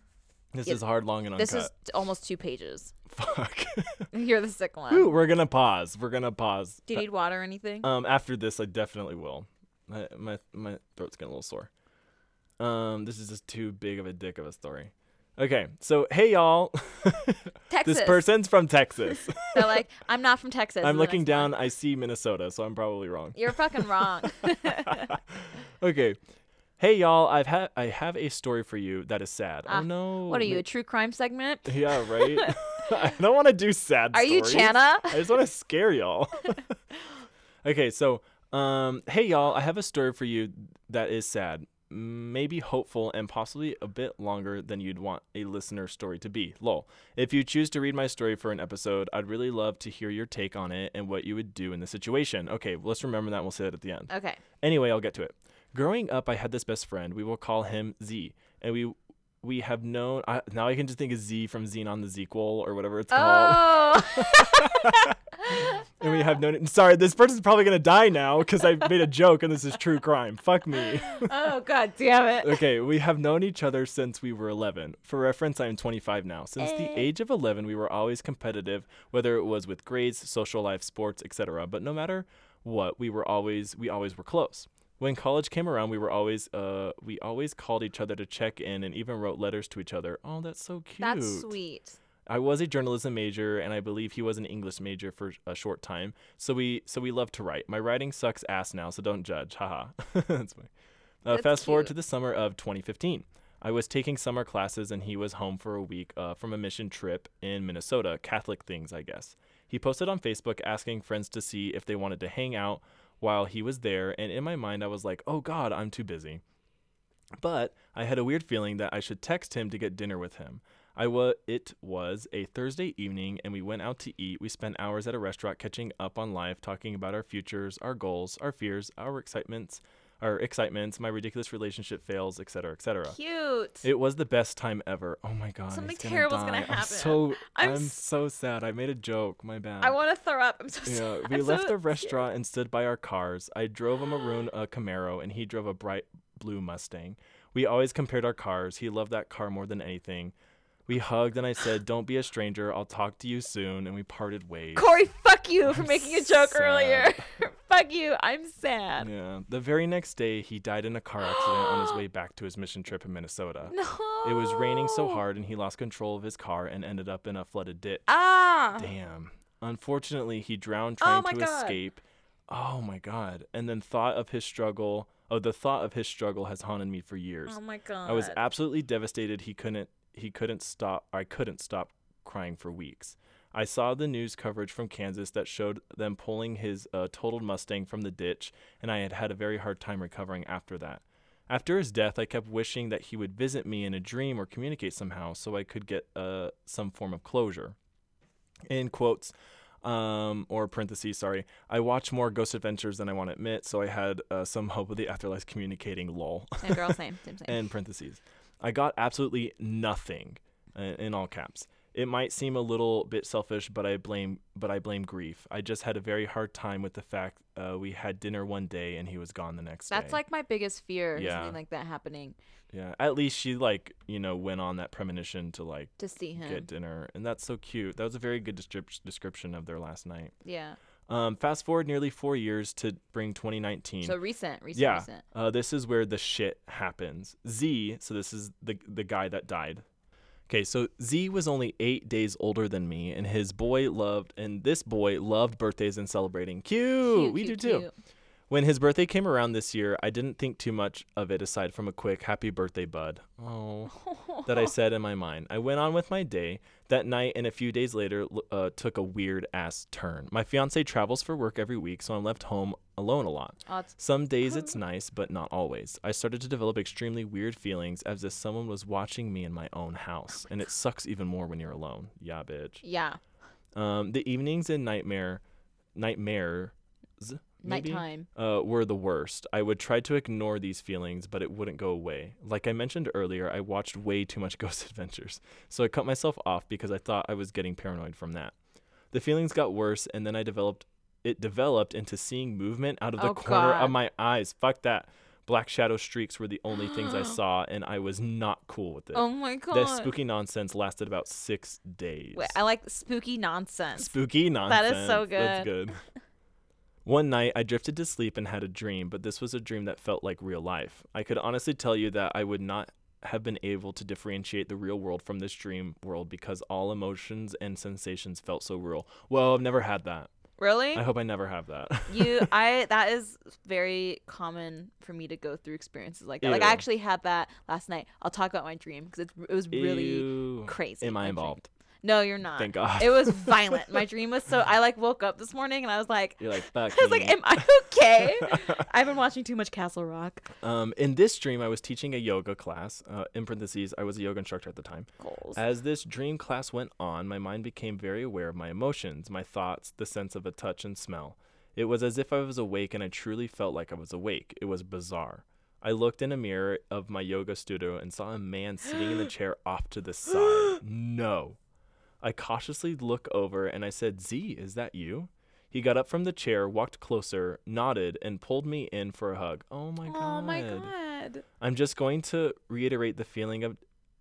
This is hard, long, and uncut. this is almost two pages. <laughs> Fuck. You're the sick one. Whew, we're gonna pause. We're gonna pause. Do you need water or anything? Um, after this, I definitely will. My my my throat's getting a little sore. Um, this is just too big of a dick of a story. Okay, so hey y'all, <laughs> Texas. this person's from Texas. <laughs> They're like, I'm not from Texas. I'm looking down. one. I see Minnesota, so I'm probably wrong. You're fucking wrong. <laughs> okay, hey y'all, I've had I have a story for you that is sad. Ah, oh no. what are you, a true crime segment? Yeah, right. I don't want to do sad. Are you stories. Chana? I just want to scare y'all. okay, so um, hey y'all, I have a story for you that is sad, maybe hopeful, and possibly a bit longer than you'd want a listener story to be. Lol. If you choose to read my story for an episode, I'd really love to hear your take on it and what you would do in the situation. Okay, let's remember that. and We'll say that at the end. Okay. Anyway, I'll get to it. Growing up, I had this best friend. We will call him Z, and we we have known. I, now I can just think of Z from Zenon the Sequel or whatever it's called. Oh. <laughs> <laughs> and we have known. Sorry, this person's probably gonna die now because I made a joke and this is true crime. Fuck me. oh god damn it. <laughs> okay, we have known each other since we were 11. For reference, I am 25 now. Since the Eh. age of 11, we were always competitive, whether it was with grades, social life, sports, etc. But no matter what, we were always we always were close. When college came around, we were always uh we always called each other to check in and even wrote letters to each other. Oh, that's so cute. That's sweet. I was a journalism major, and I believe he was an English major for a short time. So we so we love to write. My writing sucks ass now, so don't judge. Haha. <laughs> That's funny. Uh, That's fast forward to the summer of 2015. I was taking summer classes, and he was home for a week uh, from a mission trip in Minnesota. Catholic things, I guess. He posted on Facebook asking friends to see if they wanted to hang out while he was there, and in my mind, I was like, "Oh God, I'm too busy." But I had a weird feeling that I should text him to get dinner with him. I wa- it was a Thursday evening and we went out to eat. We spent hours at a restaurant catching up on life, talking about our futures, our goals, our fears, our excitements, our excitements, my ridiculous relationship fails, etc., etc. Cute. It was the best time ever. Oh my god. Something he's gonna gonna die. I'm happen. so I'm I'm, s- so sad. I made a joke. My bad. I want to throw up. I'm so Yeah, we I'm left so the <laughs> restaurant and stood by our cars. I drove a maroon uh, Camaro and he drove a bright blue Mustang. We always compared our cars. He loved that car more than anything. We hugged and I said, "Don't be a stranger. I'll talk to you soon." And we parted ways. Corey, fuck you <laughs> for I'm making a joke sad. earlier. <laughs> fuck you. I'm sad. Yeah. The very next day, he died in a car accident on his <gasps> way back to his mission trip in Minnesota. No. It was raining so hard and he lost control of his car and ended up in a flooded ditch. Ah. Damn. Unfortunately, he drowned Oh trying my to God. escape. Oh my god. And then thought of his struggle. Oh, the thought of his struggle has haunted me for years. Oh my god. I was absolutely devastated he couldn't he couldn't stop I couldn't stop crying for weeks. I saw the news coverage from Kansas that showed them pulling his uh, totaled Mustang from the ditch, and I had had a very hard time recovering after that. After his death, I kept wishing that he would visit me in a dream or communicate somehow so I could get uh, some form of closure. In quotes, Um, or parentheses, sorry. I watch more Ghost Adventures than I want to admit, so I had uh, some <laughs> hope of the afterlife communicating. Lol. <laughs> Same girl, same, same, same. <laughs> and parentheses. I got absolutely nothing, uh, in all caps. It might seem a little bit selfish, but I blame but I blame grief. I just had a very hard time with the fact uh, we had dinner one day and he was gone the next That's day. That's like my biggest fear, Yeah. something like that happening yeah. At least she like you know went on that premonition to like to see him. get dinner, and that's so cute. That was a very good descrip- description of their last night. Yeah. Um, fast forward nearly four years to bring 2019. So recent, recent, yeah, recent. uh, this is where the shit happens. Z, so this is the the guy that died. Okay, so Z was only eight days older than me, and his boy loved, and this boy loved birthdays and celebrating. Cute, Cute, we cute, do too. cute. When his birthday came around this year, I didn't think too much of it aside from a quick "Happy birthday, bud." Oh, <laughs> that I said in my mind. I went on with my day that night, and a few days later, uh, took a weird ass turn. My fiance travels for work every week, so I'm left home alone a lot. Oh, Some days it's nice, but not always. I started to develop extremely weird feelings as if someone was watching me in my own house, and it sucks even more when you're alone. Yeah, bitch. yeah. Um, the evenings in nightmare, nightmares, maybe, Nighttime. uh, were the worst. I would try to ignore these feelings, but it wouldn't go away. Like I mentioned earlier, I watched way too much <laughs> Ghost Adventures, so I cut myself off because I thought I was getting paranoid from that. The feelings got worse, and then I developed it developed into seeing movement out of the Oh, corner God. of my eyes. Fuck that. Black shadow streaks were the only things I <gasps> saw, and I was not cool with it. Oh my god. This spooky nonsense lasted about six days. Wait, I like spooky nonsense. Spooky nonsense. That is so good. That's good. <laughs> One night, I drifted to sleep and had a dream, but this was a dream that felt like real life. I could honestly tell you that I would not have been able to differentiate the real world from this dream world because all emotions and sensations felt so real. Well, I've never had that. really? I hope I never have that. <laughs> you I that is very common for me to go through experiences like that. Like I actually had that last night. I'll talk about my dream because it, it was really Ew. crazy. Am I involved? No, you're not. Thank God. It was violent. my <laughs> dream was so I like woke up this morning and I was like You're like, fuck <laughs> I was like, am I okay? <laughs> I've been watching too much Castle Rock. Um, in this dream, I was teaching a yoga class. Uh, in parentheses, I was a yoga instructor at the time. Goals. As this dream class went on, my mind became very aware of my emotions, my thoughts, the sense of a touch and smell. It was as if I was awake and I truly felt like I was awake. It was bizarre. I looked in a mirror of my yoga studio and saw a man sitting in the <gasps> chair off to the side. No. I cautiously look over and I said, Z, is that you? He got up from the chair, walked closer, nodded, and pulled me in for a hug. Oh my god. oh my god. I'm just going to reiterate the feeling of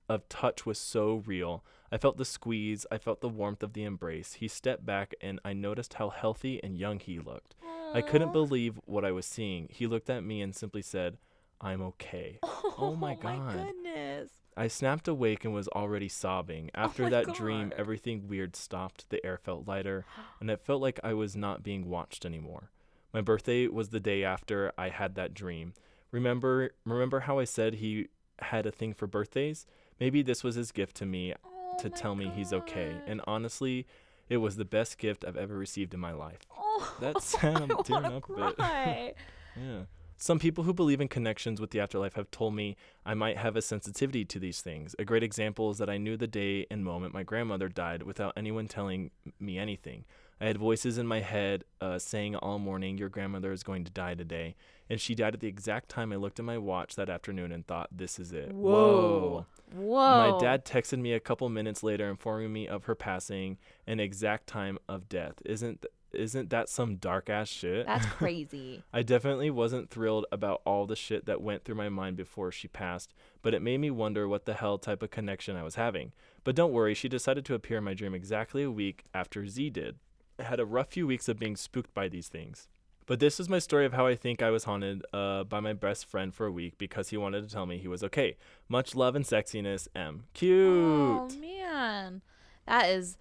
of touch was so real. I felt the squeeze, I felt the warmth of the embrace. He stepped back and I noticed how healthy and young he looked. I couldn't believe what I was seeing. He looked at me and simply said, "I'm okay." <laughs> Oh, oh my God. goodness. I snapped awake and was already sobbing. Oh after Oh my that dream, everything weird stopped. The air felt lighter, and it felt like I was not being watched anymore. My birthday was the day after I had that dream. Remember remember how I said he had a thing for birthdays? Maybe this was his gift to me Oh to my tell me he's okay. And honestly, it was the best gift I've ever received in my life. Oh, That's <laughs> sad. I'm tearing up a bit. <laughs> cry. Yeah. Some people who believe in connections with the afterlife have told me I might have a sensitivity to these things. A great example is that I knew the day and moment my grandmother died without anyone telling me anything. I had voices in my head uh, saying all morning, Your grandmother is going to die today. And she died at the exact time I looked at my watch that afternoon and thought, This is it. Whoa. Whoa. My dad texted me a couple minutes later informing me of her passing and exact time of death. Isn't isn't that some dark ass shit? That's <laughs> crazy. I definitely wasn't thrilled about all the shit that went through my mind before she passed, but it made me wonder what the hell type of connection I was having. But don't worry, she decided to appear in my dream exactly a week after Z did. I had a rough few weeks of being spooked by these things. But this is my story of how I think I was haunted uh, by my best friend for a week because he wanted to tell me he was okay. Much love and sexiness, M. Cute. Oh man, that is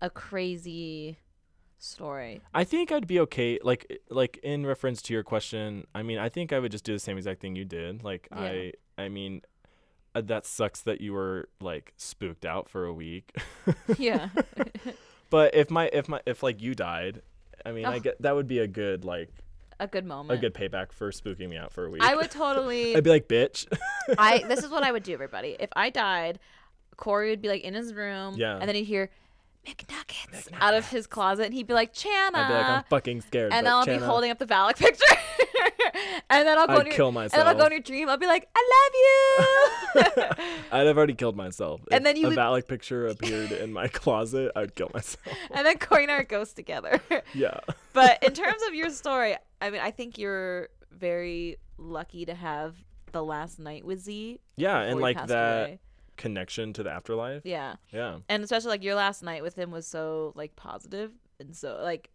a crazy story. I think I'd be okay. Like, like in reference to your question, I mean, I think I would just do the same exact thing you did. Like, Yeah. I, I mean, uh, that sucks that you were like spooked out for a week. <laughs> yeah. <laughs> but if my, if my, if like you died, I mean, I Ugh. get that would be a good like a good moment. a good payback for spooking me out for a week. I would <laughs> totally. I'd be like, bitch. I this is what I would do, everybody. If I died, Corey would be like in his room, Yeah. and then he'd hear, McNuggets out of his closet, and he'd be like, "Chana," I'd be like, I'm fucking scared. and but then I'll be holding up the Valak picture, <laughs> and then I'll go I'd in your, kill and then I'll go myself. in your dream. I'll be like, "I love you," <laughs> I'd have already killed myself. And If then you a would- Valak picture appeared in my <laughs> closet, I'd kill myself. and then Corey and I are ghosts together. yeah. but in terms of your story, I mean, I think you're very lucky to have the last night with Z. Yeah, and like that away. Connection to the afterlife. Yeah. Yeah. and especially like your last night with him was so like positive and so like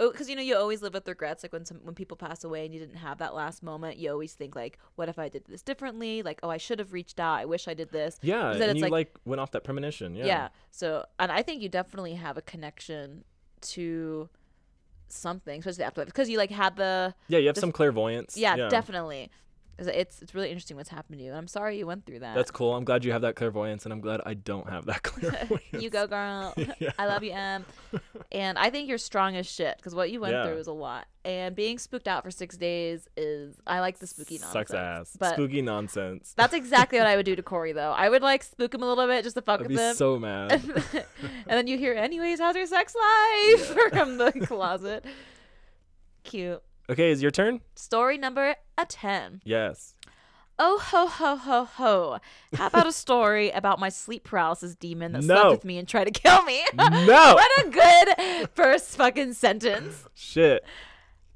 oh, because you know you always live with regrets like when some when people pass away and you didn't have that last moment you always think like what if i did this differently like oh i should have reached out i wish i did this Yeah, and it's you like- like, went off that premonition. Yeah. yeah. so and i think you definitely have a connection to something especially after because you like had the Yeah, you have Just- some clairvoyance. yeah, definitely it's, it's really interesting what's happened to you and i'm sorry you went through that That's cool. I'm glad you have that clairvoyance, and I'm glad I don't have that <laughs> clairvoyance. <laughs> you go girl <laughs> Yeah. I love you, Em. and I think you're strong as shit because what you went Yeah. through is a lot. And being spooked out for six days is I like the spooky nonsense. Sucks ass. But Spooky nonsense. that's exactly what I would do to Corey though. I would like spook him a little bit just to fuck I'd with be him. so mad. and then you hear, anyways, how's your sex life from the closet? Cute. Okay, is your turn? Story number a ten. Yes. Oh ho ho ho ho! How about a story about my sleep paralysis demon that No. slept with me and tried to kill me? No. <laughs> what a good first fucking sentence. Shit.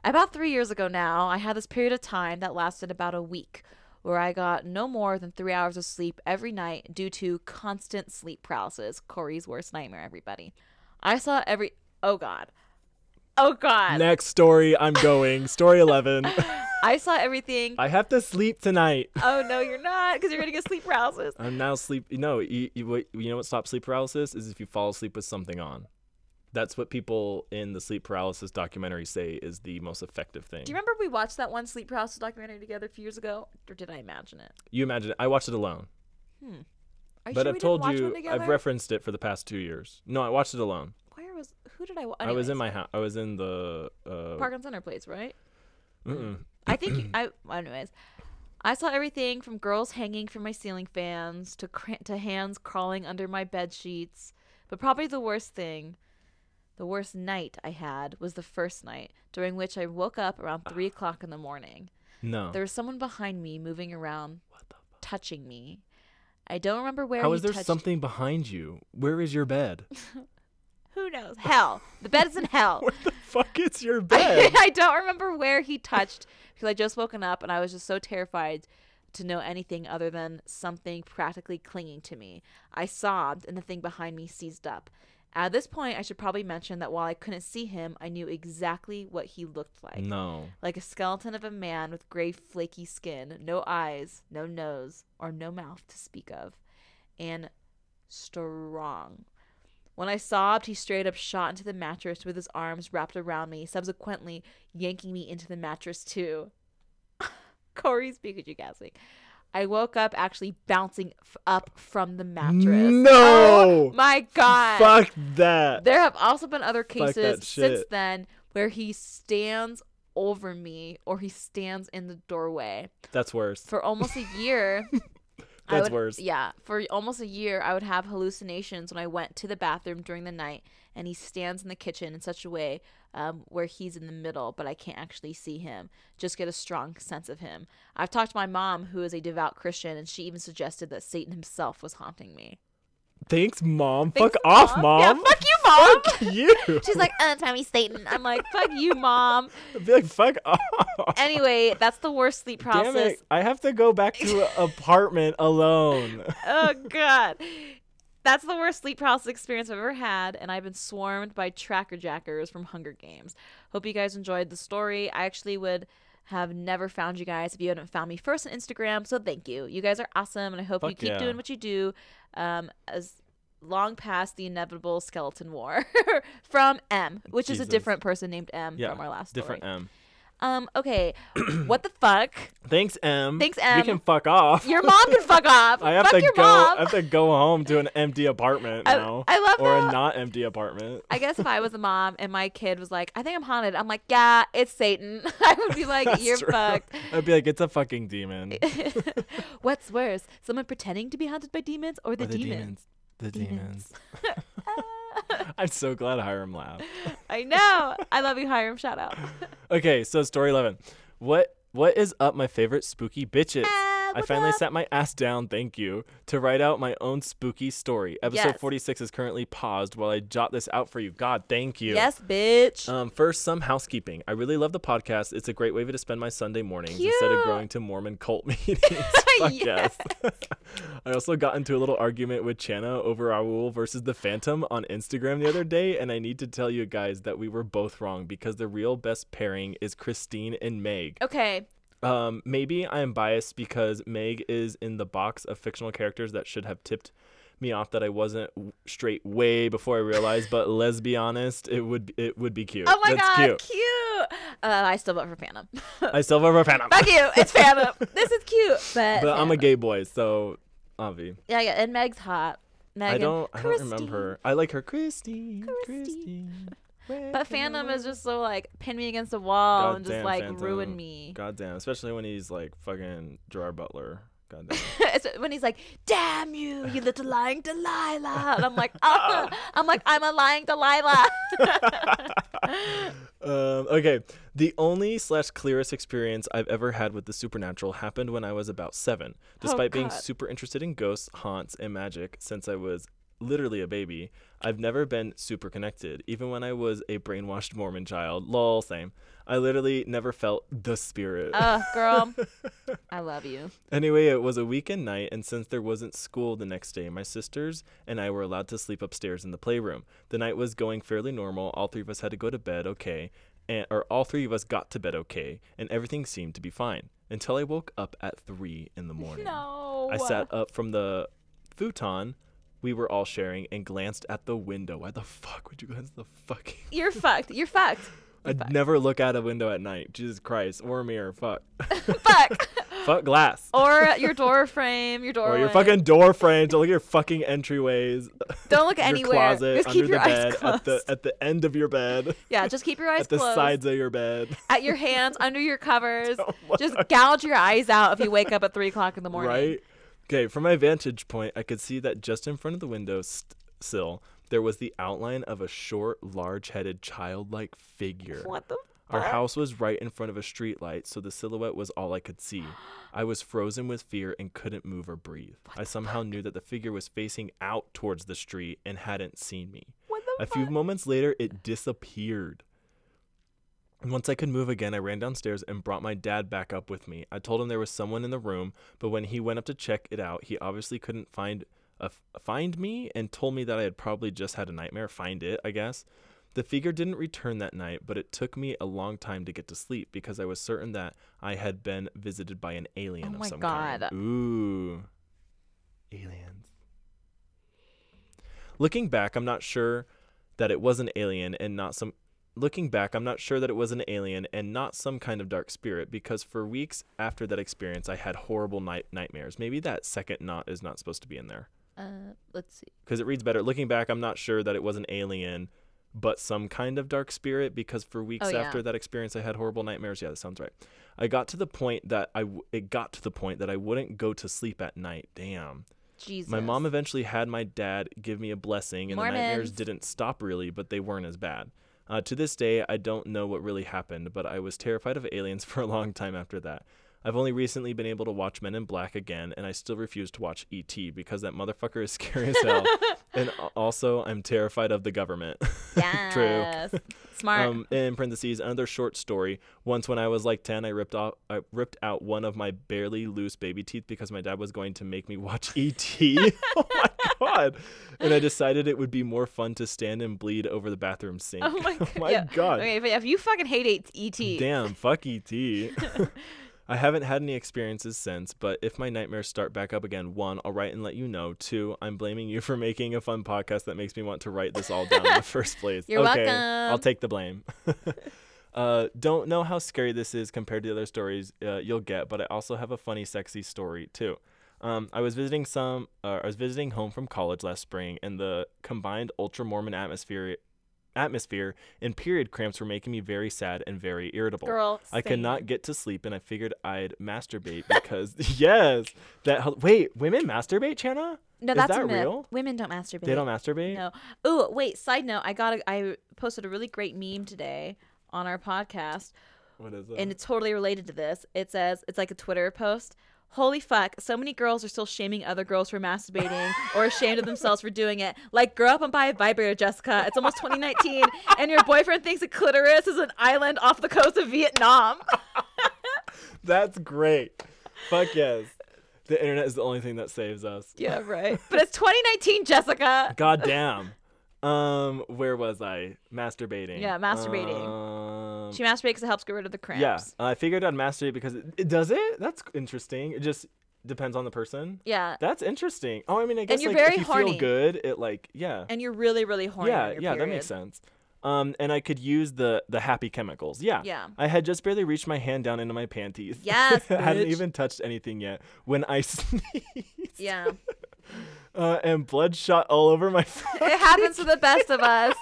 About three years ago now, I had this period of time that lasted about a week where I got no more than three hours of sleep every night due to constant sleep paralysis. Corey's worst nightmare, everybody. I saw every. Oh, God. Oh, God. Next story. I'm going. Story 11. <laughs> I saw everything. I have to sleep tonight. <laughs> oh, no, you're not, because you're going to get sleep paralysis. I'm now sleep. No, you, you, you know what stops sleep paralysis is if you fall asleep with something on. That's what people in the sleep paralysis documentary say is the most effective thing. Do you remember we watched that one sleep paralysis documentary together a few years ago? Or did I imagine it? You imagine it. I watched it alone, hmm. Are you but sure I've told you? I've referenced it for the past two years. No, I watched it alone. Who did I watch? I was in my house. I was in the. Uh, Park and Center place, right? mm-mm. I think <clears throat> I. Anyways, I saw everything from girls hanging from my ceiling fans to cra- to hands crawling under my bed sheets. But probably the worst thing, the worst night I had was the first night during which I woke up around three o'clock in the morning. No. There was someone behind me moving around, touching me. I don't remember where. How is there touched- something behind you? Where is your bed? <laughs> Who knows? Hell. The bed is in <laughs> hell. Where the fuck is your <laughs> bed? <laughs> I don't remember where he touched because I just woken up and I was just so terrified to know anything other than something practically clinging to me. I sobbed and the thing behind me seized up. At this point, I should probably mention that while I couldn't see him, I knew exactly what he looked like. no. Like a skeleton of a man with gray, flaky skin, no eyes, no nose, or no mouth to speak of, and strong. When I sobbed, he straight up shot into the mattress with his arms wrapped around me, subsequently yanking me into the mattress too. <laughs> Corey's Pikachu gasping. I woke up actually bouncing f- up from the mattress. No! Oh my god. Fuck that. There have also been other cases since then where he stands over me or he stands in the doorway. That's worse. For almost a year, <laughs> That's would- worse. Yeah, for almost a year, I would have hallucinations when I went to the bathroom during the night, and he stands in the kitchen in such a way um, where he's in the middle, but I can't actually see him. Just get a strong sense of him. I've talked to my mom, who is a devout Christian, and she even suggested that Satan himself was haunting me. Thanks, mom. Thanks, fuck off, mom. Yeah, fuck you, mom. Fuck you. <laughs> She's like, uh, Tommy Satan. I'm like, fuck you, mom. I'd be like, fuck off. Anyway, that's the worst sleep process. Damn it. I have to go back to <laughs> apartment alone. oh <laughs> god that's the worst sleep paralysis experience i've ever had and i've been swarmed by tracker jackers from hunger games hope you guys enjoyed the story i actually would have never found you guys if you hadn't found me first on instagram so thank you you guys are awesome and i hope you keep yeah. doing what you do um as long past the inevitable skeleton war <laughs> from m which is a different person named m Yeah, from our last story Different M. um okay <clears throat> what the fuck Thanks, M. Thanks, We You can fuck off. your mom can fuck off <laughs> I have fuck to your go. mom I have to go home to an empty apartment I- now, I love or a not empty apartment. I guess if I was a mom and my kid was like, I think I'm haunted, I'm like, yeah, it's Satan. <laughs> I would be like, <laughs> you're true. fucked. I'd be like, it's a fucking demon. What's worse, someone pretending to be haunted by demons or the, Or the demons? The demons. Demons. <laughs> I'm so glad Hiram laughed. I know. I love you, Hiram. Shout out. <laughs> Okay, so story 11. What what is up my favorite spooky bitches? I finally sat my ass down, thank you, to write out my own spooky story. Episode Yes. 46 is currently paused while I jot this out for you. God, thank you. Yes, bitch. Um, first, some housekeeping. I really love the podcast. It's a great way to spend my Sunday mornings instead of Cute. going to Mormon cult <laughs> meetings. <laughs> Fuck yes. <laughs> I also got into a little argument with Chana over Raoul versus the Phantom on Instagram the other day, and I need to tell you guys that we were both wrong because the real best pairing is Christine and Meg. okay. Um, maybe I am biased because Meg is in the box of fictional characters that should have tipped me off that I wasn't straight way before I realized. but <laughs> let's be honest, it would it would be cute. Oh my That's god, cute. cute. Uh, I still vote for Phantom. I still vote for Phantom. Fuck you. It's Phantom. <laughs> this is cute, but but I'm a gay boy, so Avi. Yeah, yeah, and Meg's hot. Megan. I don't I don't remember her. I like her Christine. Christine. Christine. But Phantom is just so like pin me against the wall and just like Phantom. ruin me. Goddamn, especially when he's like fucking Gerard Butler. Goddamn. <laughs> It's when he's like, "Damn you, you little lying Delilah," and I'm like, oh. <laughs> "I'm like, I'm a lying Delilah." <laughs> um, okay, the only slash clearest experience I've ever had with the supernatural happened when I was about seven. Despite being Oh, God. super interested in ghosts, haunts, and magic since I was literally a baby, I've never been super connected. Even when I was a brainwashed Mormon child, lol, same. I literally never felt the spirit. Ugh, girl, <laughs> I love you. Anyway, it was a weekend night, and since there wasn't school the next day, my sisters and I were allowed to sleep upstairs in the playroom. The night was going fairly normal. All three of us had to go to bed okay, and or all three of us got to bed okay, and everything seemed to be fine until I woke up at three in the morning. <laughs> No. I sat up from the futon we were all sharing and glanced at the window. Why the fuck would you glance at the fucking? You're fucked. You're fucked. I'd never look out a window at night. Jesus Christ, or a mirror. Fuck. <laughs> <laughs> Fuck. fuck glass. or your door frame, your doorway. <laughs> Or your fucking door frame. Don't look at your fucking entryways. Don't look your anywhere. closet, just under keep the your bed, eyes closed. at the at the end of your bed, yeah, just keep your eyes at the closed. sides of your bed. At your hands, under your covers. Just gouge your eyes out if you wake up at three o'clock in the morning. Right? Okay, from my vantage point, I could see that just in front of the window st- sill, there was the outline of a short, large-headed, childlike figure. What the? Our fuck? house was right in front of a street light, so the silhouette was all I could see. <gasps> I was frozen with fear and couldn't move or breathe. I somehow knew that the figure was facing out towards the street and hadn't seen me. What the? A few moments later, it disappeared. Once I could move again, I ran downstairs and brought my dad back up with me. I told him there was someone in the room, but when he went up to check it out, he obviously couldn't find a find me and told me that I had probably just had a nightmare. Find it, I guess. The figure didn't return that night, but it took me a long time to get to sleep because I was certain that I had been visited by an alien Oh of my some God. kind. Ooh. Aliens. Looking back, I'm not sure that it was an alien and not some looking back, I'm not sure that it was an alien and not some kind of dark spirit because for weeks after that experience I had horrible night nightmares. Maybe that second not is not supposed to be in there Uh, let's see. because it reads better. Looking back, I'm not sure that it was an alien, but some kind of dark spirit. Because for weeks Oh, yeah. after that experience, I had horrible nightmares. Yeah, that sounds right. I got to the point that I w- it got to the point that I wouldn't go to sleep at night. Damn. Jesus. My mom eventually had my dad give me a blessing, and the nightmares didn't stop really, but they weren't as bad. Uh, to this day, I don't know what really happened, but I was terrified of aliens <laughs> for a long time after that. I've only recently been able to watch Men in Black again, and I still refuse to watch E.T. because that motherfucker is <laughs> scary as hell. <laughs> and also, I'm terrified of the government. Yeah. <laughs> True. Smart. Um, in parentheses, another short story. Once, when I was like ten, I ripped off, I ripped out one of my barely loose baby teeth because my dad was going to make me watch E.T. oh my god! And I decided it would be more fun to stand and bleed over the bathroom sink. oh my, my yeah. god! Okay, but if you fucking hate ET, Damn, fuck E.T. I haven't had any experiences since, but if my nightmares start back up again, one, I'll write and let you know. Two, I'm blaming you for <laughs> making a fun podcast that makes me want to write this all down in the <laughs> first place. You're okay, I'll take the blame. <laughs> uh, don't know how scary this is compared to the other stories uh, you'll get, but I also have a funny, sexy story too. Um, I was visiting some. Uh, I was visiting home from college last spring, and the combined ultra Mormon atmosphere, atmosphere and period cramps were making me very sad and very irritable. girl, I could not get to sleep, and I figured I'd masturbate because <laughs> yes, that wait, women masturbate, Chana? No, Is that's that a myth. real? Women don't masturbate. They don't masturbate. No. Oh, wait. Side note: I got. A, I posted a really great meme today on our podcast, What is it? and it's totally related to this. It says it's like a Twitter post. Holy fuck! So many girls are still shaming other girls for masturbating <laughs> or ashamed of themselves for doing it. Like, grow up and buy a vibrator, Jessica. It's almost 2019, <laughs> and your boyfriend thinks a clitoris is an island off the coast of Vietnam. <laughs> That's great. Fuck yes. The internet is the only thing that saves us. yeah, right. But it's 2019, Jessica. God damn. Um, where was I? Masturbating. Yeah, masturbating. Um, She masturbates because it helps get rid of the cramps. yeah, I figured I'd masturbate because it, it does it. That's interesting. It just depends on the person. Yeah. That's interesting. Oh, I mean, I guess you're like very if you horny. feel good, it like yeah, And you're really, really horny. yeah, yeah. That makes sense. Um, and I could use the the happy chemicals. Yeah. Yeah. I had just barely reached my hand down into my panties. Yes, <laughs> I hadn't even touched anything yet when I <laughs> sneezed. Yeah. Uh, and blood shot all over my. Face. <laughs> It happens to the best of us.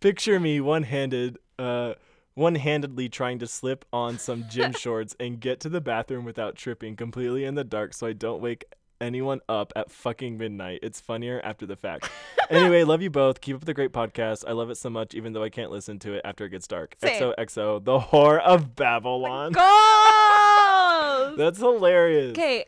Picture me one-handed, uh, one-handedly trying to slip on some gym <laughs> shorts and get to the bathroom without tripping, completely in the dark, so I don't wake anyone up at fucking midnight. It's funnier after the fact. <laughs> anyway, love you both. Keep up the great podcast. I love it so much, even though I can't listen to it after it gets dark. Same. XOXO, the whore of Babylon. Goals! <laughs> That's hilarious. Okay.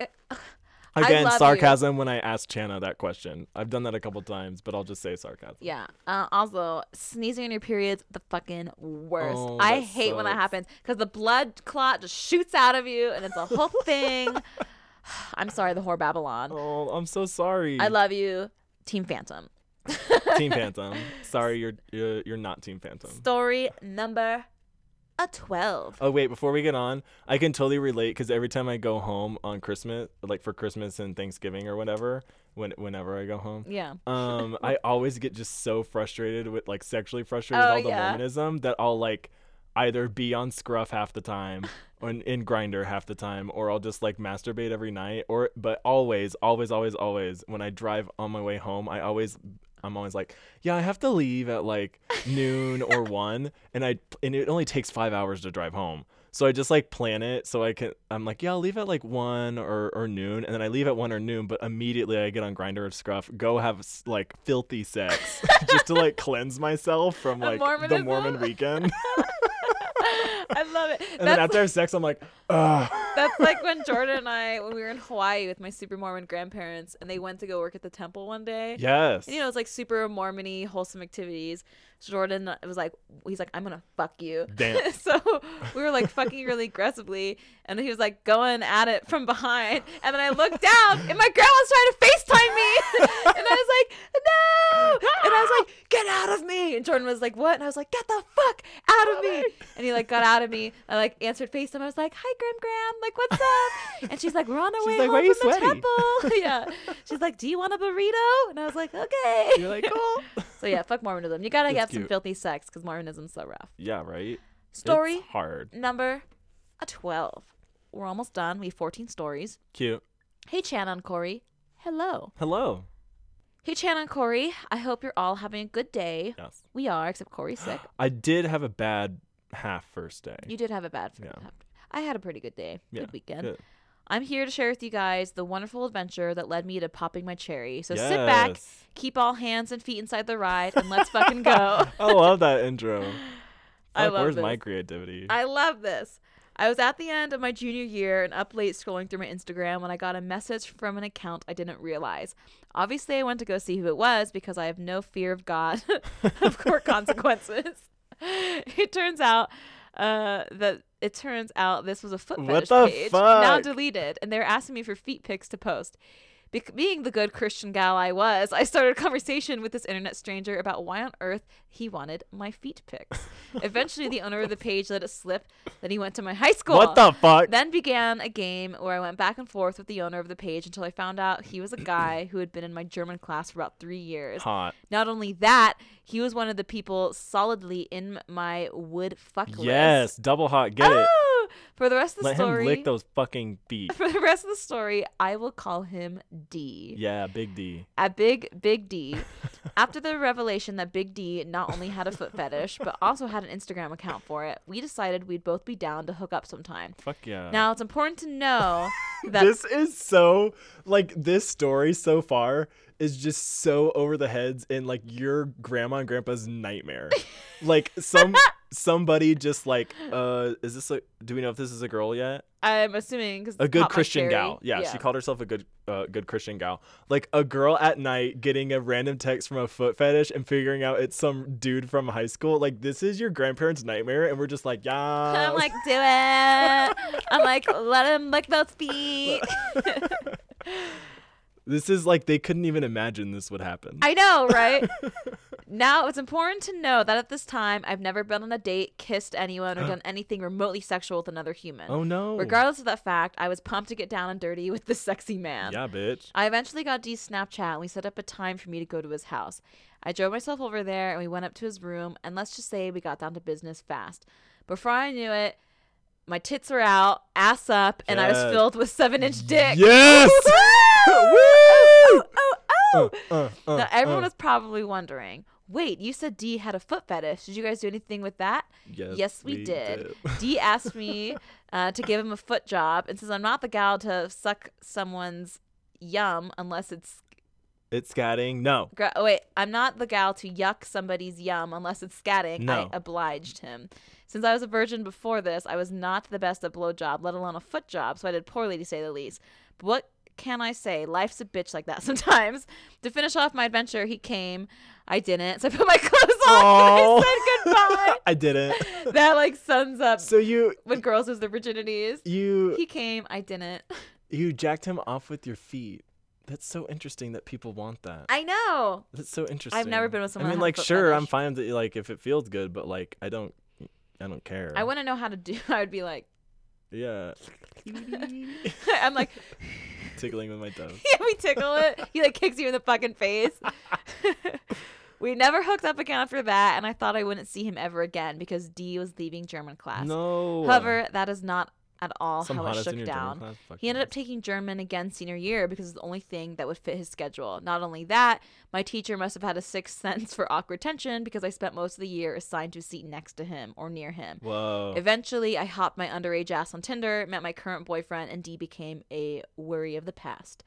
Again, love you. sarcasm when I asked Chana that question. I've done that a couple times, but I'll just say sarcasm. Yeah. Uh, also, sneezing on your period's the fucking worst. Oh, I hate when that happens because the blood clot just shoots out of you and it's a whole thing. <sighs> I'm sorry, the whore Babylon. Oh, I'm so sorry. I love you, Team Phantom. Team Phantom. <laughs> Sorry, you're you're, you're not Team Phantom. Story number a 12. Oh wait, before we get on, I can totally relate because every time I go home on Christmas, like for Christmas and Thanksgiving or whatever, when whenever I go home, Yeah. um, <laughs> I always get just so frustrated with like sexually frustrated with Oh, all the yeah. Mormonism that I'll like either be on Scruff half the time <laughs> or in, in Grindr half the time, or I'll just like masturbate every night. Or but always, always, always, always when I drive on my way home, I always. I'm always like, yeah, I have to leave at like noon or <laughs> one, and I and it only takes five hours to drive home. So I just like plan it so I can. I'm like, yeah, I'll leave at like one or, or noon, and then I leave at one or noon. But immediately I get on Grindr or Scruff, go have like filthy sex <laughs> just to like cleanse myself from like the Mormon weekend. <laughs> I love it. And then That's, after I have sex, I'm like, ugh. that's like when Jordan and I, when we were in Hawaii with my super Mormon grandparents, and they went to go work at the temple one day. Yes. And, you know, it's like super Mormony, wholesome activities. So Jordan was like, he's like, I'm gonna fuck you. Damn. <laughs> so we were like fucking really aggressively, and he was like going at it from behind. And then I looked down, and my grandma's trying to FaceTime me, <laughs> and I was like, no. And I was like, get out of me. And Jordan was like, what? And I was like, get the fuck out of me. And he like got out of me. I like answered FaceTime. I was like, hi, Gram Gram. Like, what's up? And she's like, we're on our She's way like, home are you from the temple. <laughs> yeah. She's like, do you want a burrito? And I was like, okay. You're like, cool. So yeah, fuck Mormonism. You gotta That's get some cute. filthy sex because Mormonism's so rough. yeah, right. Story It's hard. number a 12. We're almost done. We have 14 stories. Cute. Hey, Chan and Corey. Hello. Hello. Hey, Chan and Corey. I hope you're all having a good day. Yes. We are, except Corey's sick. <gasps> I did have a bad half first day. You did have a bad first Yeah. I had a pretty good day. Yeah, Good weekend. Good. I'm here to share with you guys the wonderful adventure that led me to popping my cherry. So sit back, keep all hands and feet inside the ride, and let's fucking go. <laughs> I love that intro. <laughs> I Fuck, love where's my creativity? I love this. I was at the end of my junior year and up late scrolling through my Instagram when I got a message from an account I didn't realize. Obviously, I went to go see who it was because I have no fear of God <laughs> of court consequences. it turns out uh, that it turns out this was a foot What fetish page now deleted, and they're asking me for feet pics to post. Bec- being the good Christian gal I was, I started a conversation with this internet stranger about why on earth he wanted my feet pics. Eventually, the owner of the page let it slip that he went to my high school. what the fuck? Then began a game where I went back and forth with the owner of the page until I found out he was a guy who had been in my German class for about three years. Hot. Not only that, he was one of the people solidly in my would fuck list. Yes, double hot. Get it. Oh, For the rest of the Let story, him lick those fucking feet. <laughs> for the rest of the story, I will call him D. Yeah, Big D. At Big Big D, after the revelation that Big D not only had a foot fetish but also had an Instagram account for it, we decided we'd both be down to hook up sometime. Fuck yeah. Now it's important to know <laughs> that this is so like this story so far is just so over the heads and like your grandma and grandpa's nightmare. <laughs> like some somebody just like uh is this a do we know if this is a girl yet? I'm assuming because A good Christian gal. Yeah, she called herself a good uh, good Christian gal. Like a girl at night getting a random text from a foot fetish and figuring out it's some dude from high school. Like this is your grandparents' nightmare and we're just like, yeah. <laughs> I'm like, do it. I'm like, let him lick those feet. This is like they couldn't even imagine this would happen. I know, right? <laughs> now it's important to know that at this time, I've never been on a date, kissed anyone, or <gasps> done anything remotely sexual with another human. oh no. Regardless of that fact, I was pumped to get down and dirty with this sexy man. Yeah, bitch. I eventually got D's Snapchat and we set up a time for me to go to his house. I drove myself over there and we went up to his room and let's just say we got down to business fast. Before I knew it, my tits were out, ass up, and I was filled with seven inch dick. Yes! <laughs> <laughs> Woo! oh, oh, oh. Uh, uh, uh, now everyone uh. was probably wondering, wait, you said D had a foot fetish. Did you guys do anything with that? Yes, Yes, we, did. <laughs> D asked me uh, to give him a foot job and says I'm not the gal to suck someone's yum unless it's It's scatting. No. Oh, wait, I'm not the gal to yuck somebody's yum unless it's scatting. No. I obliged him. Since I was a virgin before this, I was not the best at blowjob, let alone a foot job, so I did poorly to say the least. But what can I say? Life's a bitch like that <laughs> sometimes. To finish off my adventure, he came. I didn't, so I put my <laughs> clothes on and <laughs> I said goodbye. I didn't. that like sums up So you when girls lose their virginities. you He came, I didn't. you jacked him off with your feet. That's so interesting that people want that. I know. That's so interesting. I've never been with someone I mean, like, sure, I'm fine with it, like if it feels good, but like, I don't, I don't care. I want to know how to do. I would be like, Yeah. <laughs> I'm like, <laughs> Tickling with my toes. <laughs> yeah, we tickle it. He like kicks you in the fucking face. we never hooked up again after that, and I thought I wouldn't see him ever again because D was leaving German class. No. However, that is not at all Some how it shook down. He ended up taking German again senior year because it's the only thing that would fit his schedule. Not only that, my teacher must have had a sixth <laughs> sense for awkward tension because I spent most of the year assigned to a seat next to him or near him. Whoa. Eventually, I hopped my underage ass on Tinder, met my current boyfriend, and D became a worry of the past.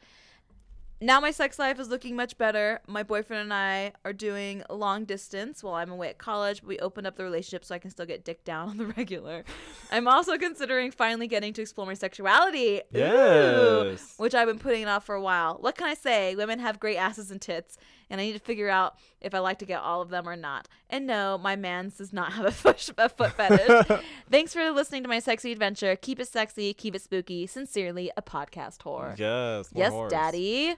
Now my sex life is looking much better. My boyfriend and I are doing long distance while I'm away at college, but we opened up the relationship so I can still get dick down on the <laughs> regular. I'm also considering finally getting to explore my sexuality. Ooh, which I've been putting it off for a while. What can I say? Women have great asses and tits, and I need to figure out if I like to get all of them or not. And no, my man's does not have a <laughs> foot, a foot fetish. <laughs> Thanks for listening to my sexy adventure. Keep it sexy, keep it spooky. Sincerely, a podcast whore. Yes. yes, daddy.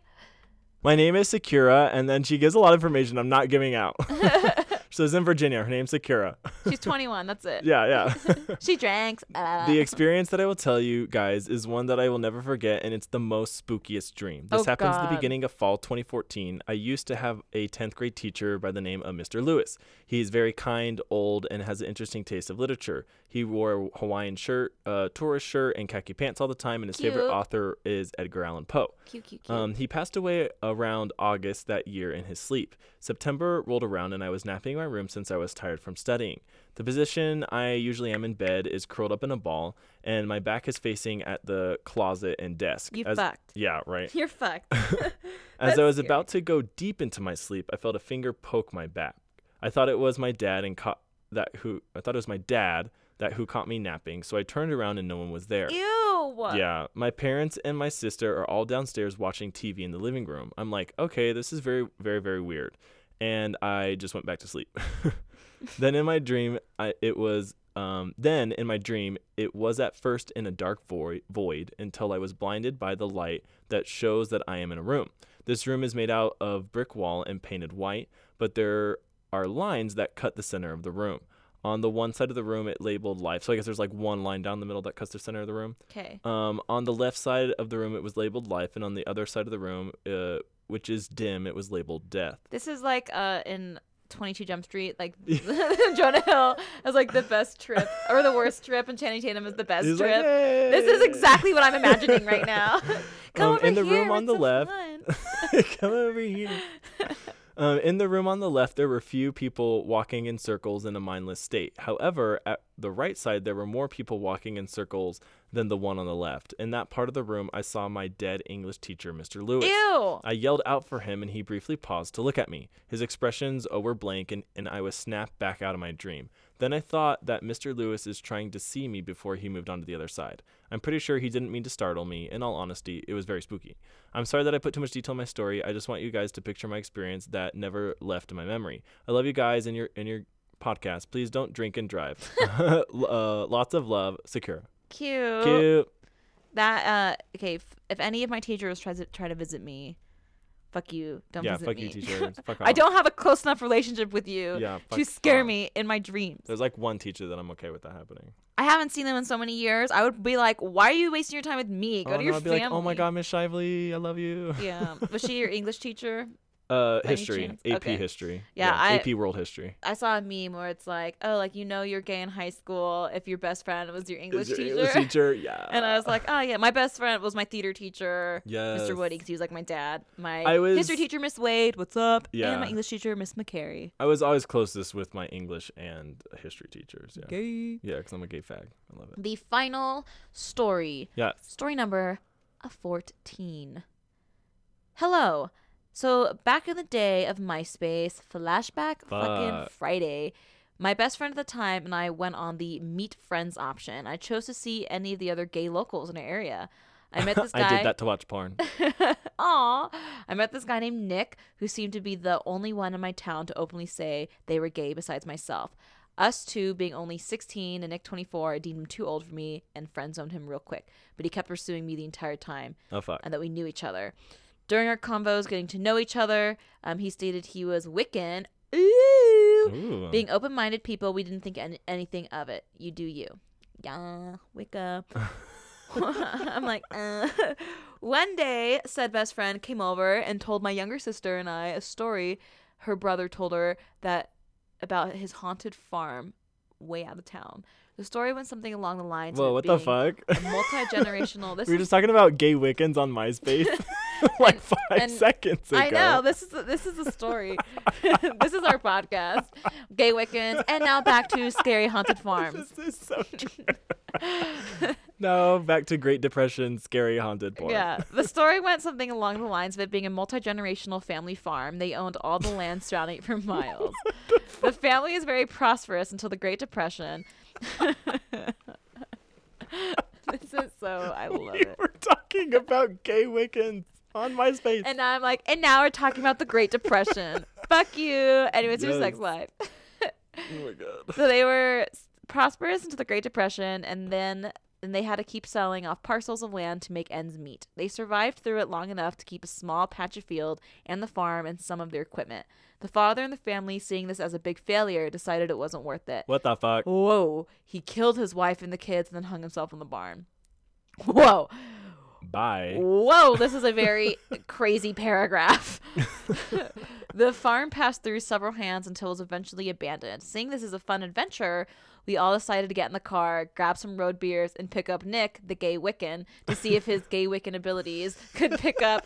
My name is Sakura, and then she gives a lot of information I'm not giving out. <laughs> so lives in Virginia. Her name's Sakura. <laughs> She's 21. That's it. yeah, yeah. <laughs> She drinks. Uh, the experience that I will tell you guys is one that I will never forget, and it's the most spookiest dream. This Oh, happens at the beginning of fall 2014. I used to have a 10th grade teacher by the name of Mr. Lewis. He's very kind, old, and has an interesting taste of literature. He wore a Hawaiian shirt, a tourist shirt, and khaki pants all the time, and his favorite author is Edgar Allan Poe. cute, cute, cute. Um, he passed away around August that year in his sleep. September rolled around and I was napping in my room since I was tired from studying. The position I usually am in bed is curled up in a ball, and my back is facing at the closet and desk. you As- fucked. Yeah, right. <laughs> You're fucked. <laughs> As I was scary. about to go deep into my sleep, I felt a finger poke my back. I thought it was my dad and caught that who I thought it was my dad that who caught me napping. So I turned around and no one was there. Ew. Yeah, my parents and my sister are all downstairs watching TV in the living room. I'm like, okay, this is very, very, very weird, and I just went back to sleep. <laughs> then in my dream, I, it was. Um, then in my dream, it was at first in a dark void, void until I was blinded by the light that shows that I am in a room. This room is made out of brick wall and painted white, but there are lines that cut the center of the room. On the one side of the room, it labeled life. So I guess there's like one line down the middle that cuts the center of the room. Okay. Um, on the left side of the room, it was labeled life, and on the other side of the room, uh, which is dim, it was labeled death. This is like uh in 22 Jump Street, like <laughs> <laughs> Jonah Hill has like the best trip or the worst trip, and Channing Tatum is the best He's like, trip. this is exactly what I'm imagining right now. <laughs> Come Um, over in the here, room on the so left. Come over here. Um, in the room on the left, there were few people walking in circles in a mindless state. However, at the right side, there were more people walking in circles than the one on the left. In that part of the room, I saw my dead English teacher, Mr. Lewis. Ew. I yelled out for him, and he briefly paused to look at me. His expressions oh, were blank, and, and I was snapped back out of my dream. Then I thought that Mr. Lewis is trying to see me before he moved on to the other side. I'm pretty sure he didn't mean to startle me. In all honesty, it was very spooky. I'm sorry that I put too much detail in my story. I just want you guys to picture my experience that never left my memory. I love you guys and your and your podcast. Please don't drink and drive. <laughs> <laughs> uh, lots of love, Sakura. Cute. Cute. That uh okay, if, if any of my teachers tries to try to visit me, fuck you. Don't yeah, visit fuck me. you, teacher. <laughs> Fuck off. I don't have a close enough relationship with you Yeah, to scare off. me in my dreams. There's like one teacher that I'm okay with that happening. I haven't seen them in so many years. I would be like, "Why are you wasting your time with me? Go oh, to your I'd be family." like, oh my god, Miss Shively, I love you. Yeah. Was she your English teacher? <laughs> Uh, By history. AP Okay. history. Yeah, I- AP World History. I saw a meme where it's like, "Oh, like you know you're gay in high school if your best friend was your English your teacher." English teacher, <laughs> yeah. And I was like, "Oh yeah, my best friend was my theater teacher, yes. Mr. Woody, because he was like my dad. My I was- history teacher, Miss Wade, what's up? Yeah. And my English teacher, Miss McCary. I was always closest with my English and history teachers. Yeah. Gay. Yeah, because I'm a gay fag. I love it. The final story Yeah. Story number a 14. Hello. So, back in the day of MySpace, flashback fucking Friday, my best friend at the time and I went on the meet friends option. I chose to see any of the other gay locals in our area. I met this guy. <laughs> I did that to watch porn. <laughs> Aw. I met this guy named Nick who seemed to be the only one in my town to openly say they were gay besides myself. Us two being only 16 and Nick 24, I deemed him too old for me and friend zoned him real quick. But he kept pursuing me the entire time Oh fuck. and that we knew each other. During our convos, getting to know each other, um, he stated he was Wiccan. Ooh. Ooh. Being open minded people, we didn't think any- anything of it. You do you. Yeah, Wicca. <laughs> I'm like, uh. One day, said best friend came over and told my younger sister and I a story her brother told her that about his haunted farm way out of town. The story went something along the lines Whoa, of what the being fuck? multi-generational. <laughs> We were just talking about gay Wiccans on MySpace <laughs> <laughs> like five and seconds ago. I know this is this is the story. this is our podcast, Gay Wiccans, and now back to scary haunted farms. This is so true. no, back to Great Depression, scary haunted porn. Yeah, the story went something along the lines of it being a multi generational family farm. They owned all the land surrounding it for miles. the family is very prosperous until the Great Depression. <laughs> this is so I love it. We're talking about gay Wiccans on MySpace. And I'm like, and now we're talking about the Great Depression. <laughs> Fuck you. Anyways, your sex life. oh my god. <laughs> so they were prosperous into the Great Depression, and then and they had to keep selling off parcels of land to make ends meet. They survived through it long enough to keep a small patch of field and the farm and some of their equipment. The father and the family, seeing this as a big failure, decided it wasn't worth it. What the fuck? Whoa! He killed his wife and the kids, and then hung himself in the barn. Whoa! Bye. Whoa, this is a very <laughs> crazy paragraph. <laughs> the farm passed through several hands until it was eventually abandoned. Seeing this as a fun adventure, we all decided to get in the car, grab some road beers, and pick up Nick, the gay Wiccan, to see if his gay Wiccan abilities could pick up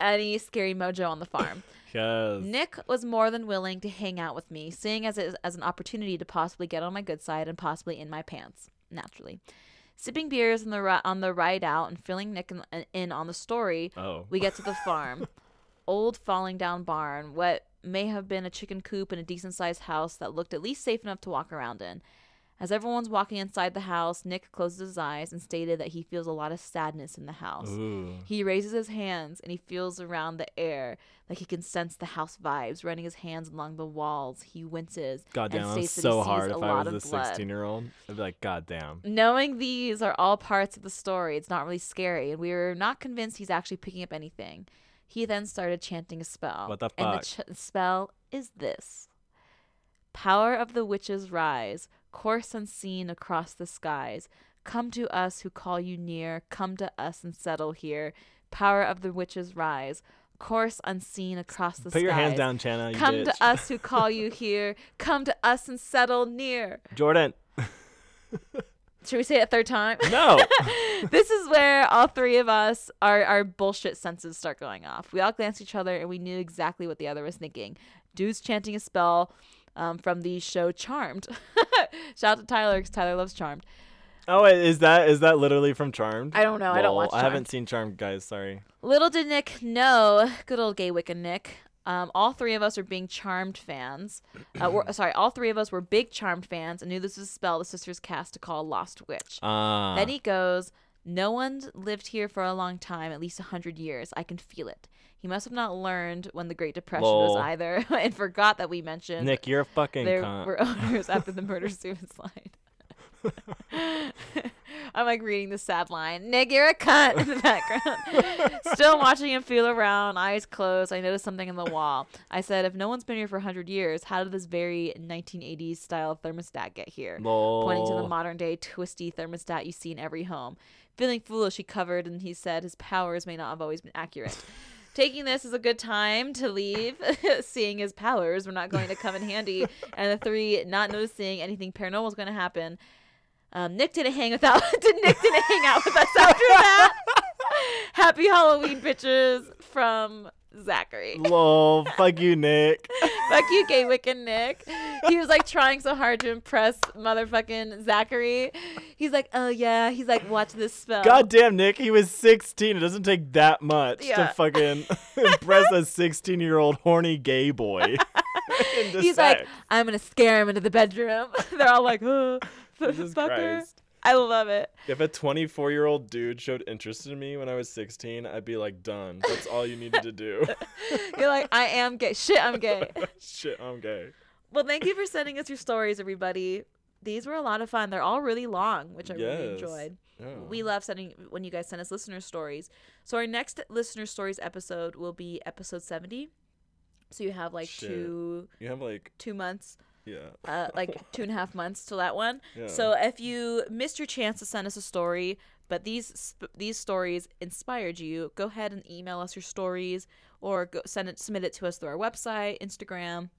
any scary mojo on the farm. Yes. Nick was more than willing to hang out with me, seeing as it as an opportunity to possibly get on my good side and possibly in my pants, naturally. Sipping beers on the ri- on the ride out and filling Nick in, in on the story, Oh. we get to the farm. <laughs> Old falling down barn, what may have been a chicken coop and a decent sized house that looked at least safe enough to walk around in. As everyone's walking inside the house, Nick closes his eyes and stated that he feels a lot of sadness in the house. Ooh. He raises his hands and he feels around the air like he can sense the house vibes. Running his hands along the walls, he winces Goddamn, and was states that he so sees hard if I was a 16 year old. I'd be like, goddamn. Knowing these are all parts of the story, it's not really scary, and we were not convinced he's actually picking up anything. He then started chanting a spell. What the And the ch- spell is this Power of the witches rise, course unseen across the skies. Come to us who call you near, come to us and settle here. Power of the witches rise, course unseen across the Put your hands skies. down, Chana. Come bitch. to us who call you <laughs> here. Come to us and settle near. Jordan. <laughs> Should we say it a third time? No. <laughs> this is where all three of us, our, our bullshit senses start going off. We all glanced at each other and we knew exactly what the other was thinking. Dude's chanting a spell um, from the show Charmed. <laughs> Shout out to Tyler because Tyler loves Charmed. oh, wait, is that is that literally from Charmed? I don't know. I don't watch I haven't seen Charmed, guys. Sorry. Little did Nick know, <laughs> good old gay Wiccan Nick. Um, all three of us are being Charmed fans. Uh, <clears throat> sorry, all three of us were big Charmed fans and knew this was a spell the sisters cast to call Lost Witch. Ah. Then he goes, No one's lived here for a long time, at least a hundred years. I can feel it. He must have not learned when the Great Depression was either <laughs> and forgot that we mentioned Nick, you're a fucking there cunt. were owners after the murder suicide. <laughs> I'm like reading the sad line. Nick, you're a cunt in the background. <laughs> Still watching him feel around, eyes closed. I noticed something in the wall. I said, if no one's been here for 100 years, how did this very 1980s style thermostat get here? Lol. Pointing to the modern day twisty thermostat you see in every home. Feeling foolish, he covered and he said his powers may not have always been accurate. Taking this as a good time to leave, <laughs> seeing his powers were not going to come in handy, <laughs> and the three not noticing anything paranormal was going to happen. Um, Nick didn't hang without. <laughs> did Nick didn't hang out with us after that? Happy Halloween, bitches, from Zachary. Lol. <laughs> Fuck you, Nick. Fuck you, gay Wiccan Nick. He was like trying so hard to impress motherfucking Zachary. He's like, oh yeah. He's like, watch this spell. Goddamn, Nick. He was 16. It doesn't take that much Yeah. to fucking <laughs> <laughs> impress a 16 year old horny gay boy. He's like. I'm gonna scare him into the bedroom. They're all like, oh, fucker. <laughs> I love it. If a 24 year old dude showed interest in me when I was 16, I'd be like, done. That's all you needed to do. <laughs> You're like, I am gay. Shit, I'm gay. <laughs> Shit, I'm gay. Well, thank you for sending us your stories, everybody. These were a lot of fun. They're all really long, which I really enjoyed. Yeah. We love sending when you guys send us listener stories. So our next listener stories episode will be episode 70. So you have like Shit. two You have like, two months, yeah. uh, like <laughs> two and a half months till that one. Yeah. So if you missed your chance to send us a story, but these sp- these stories inspired you, go ahead and email us your stories or go send it submit it to us through our website, Instagram,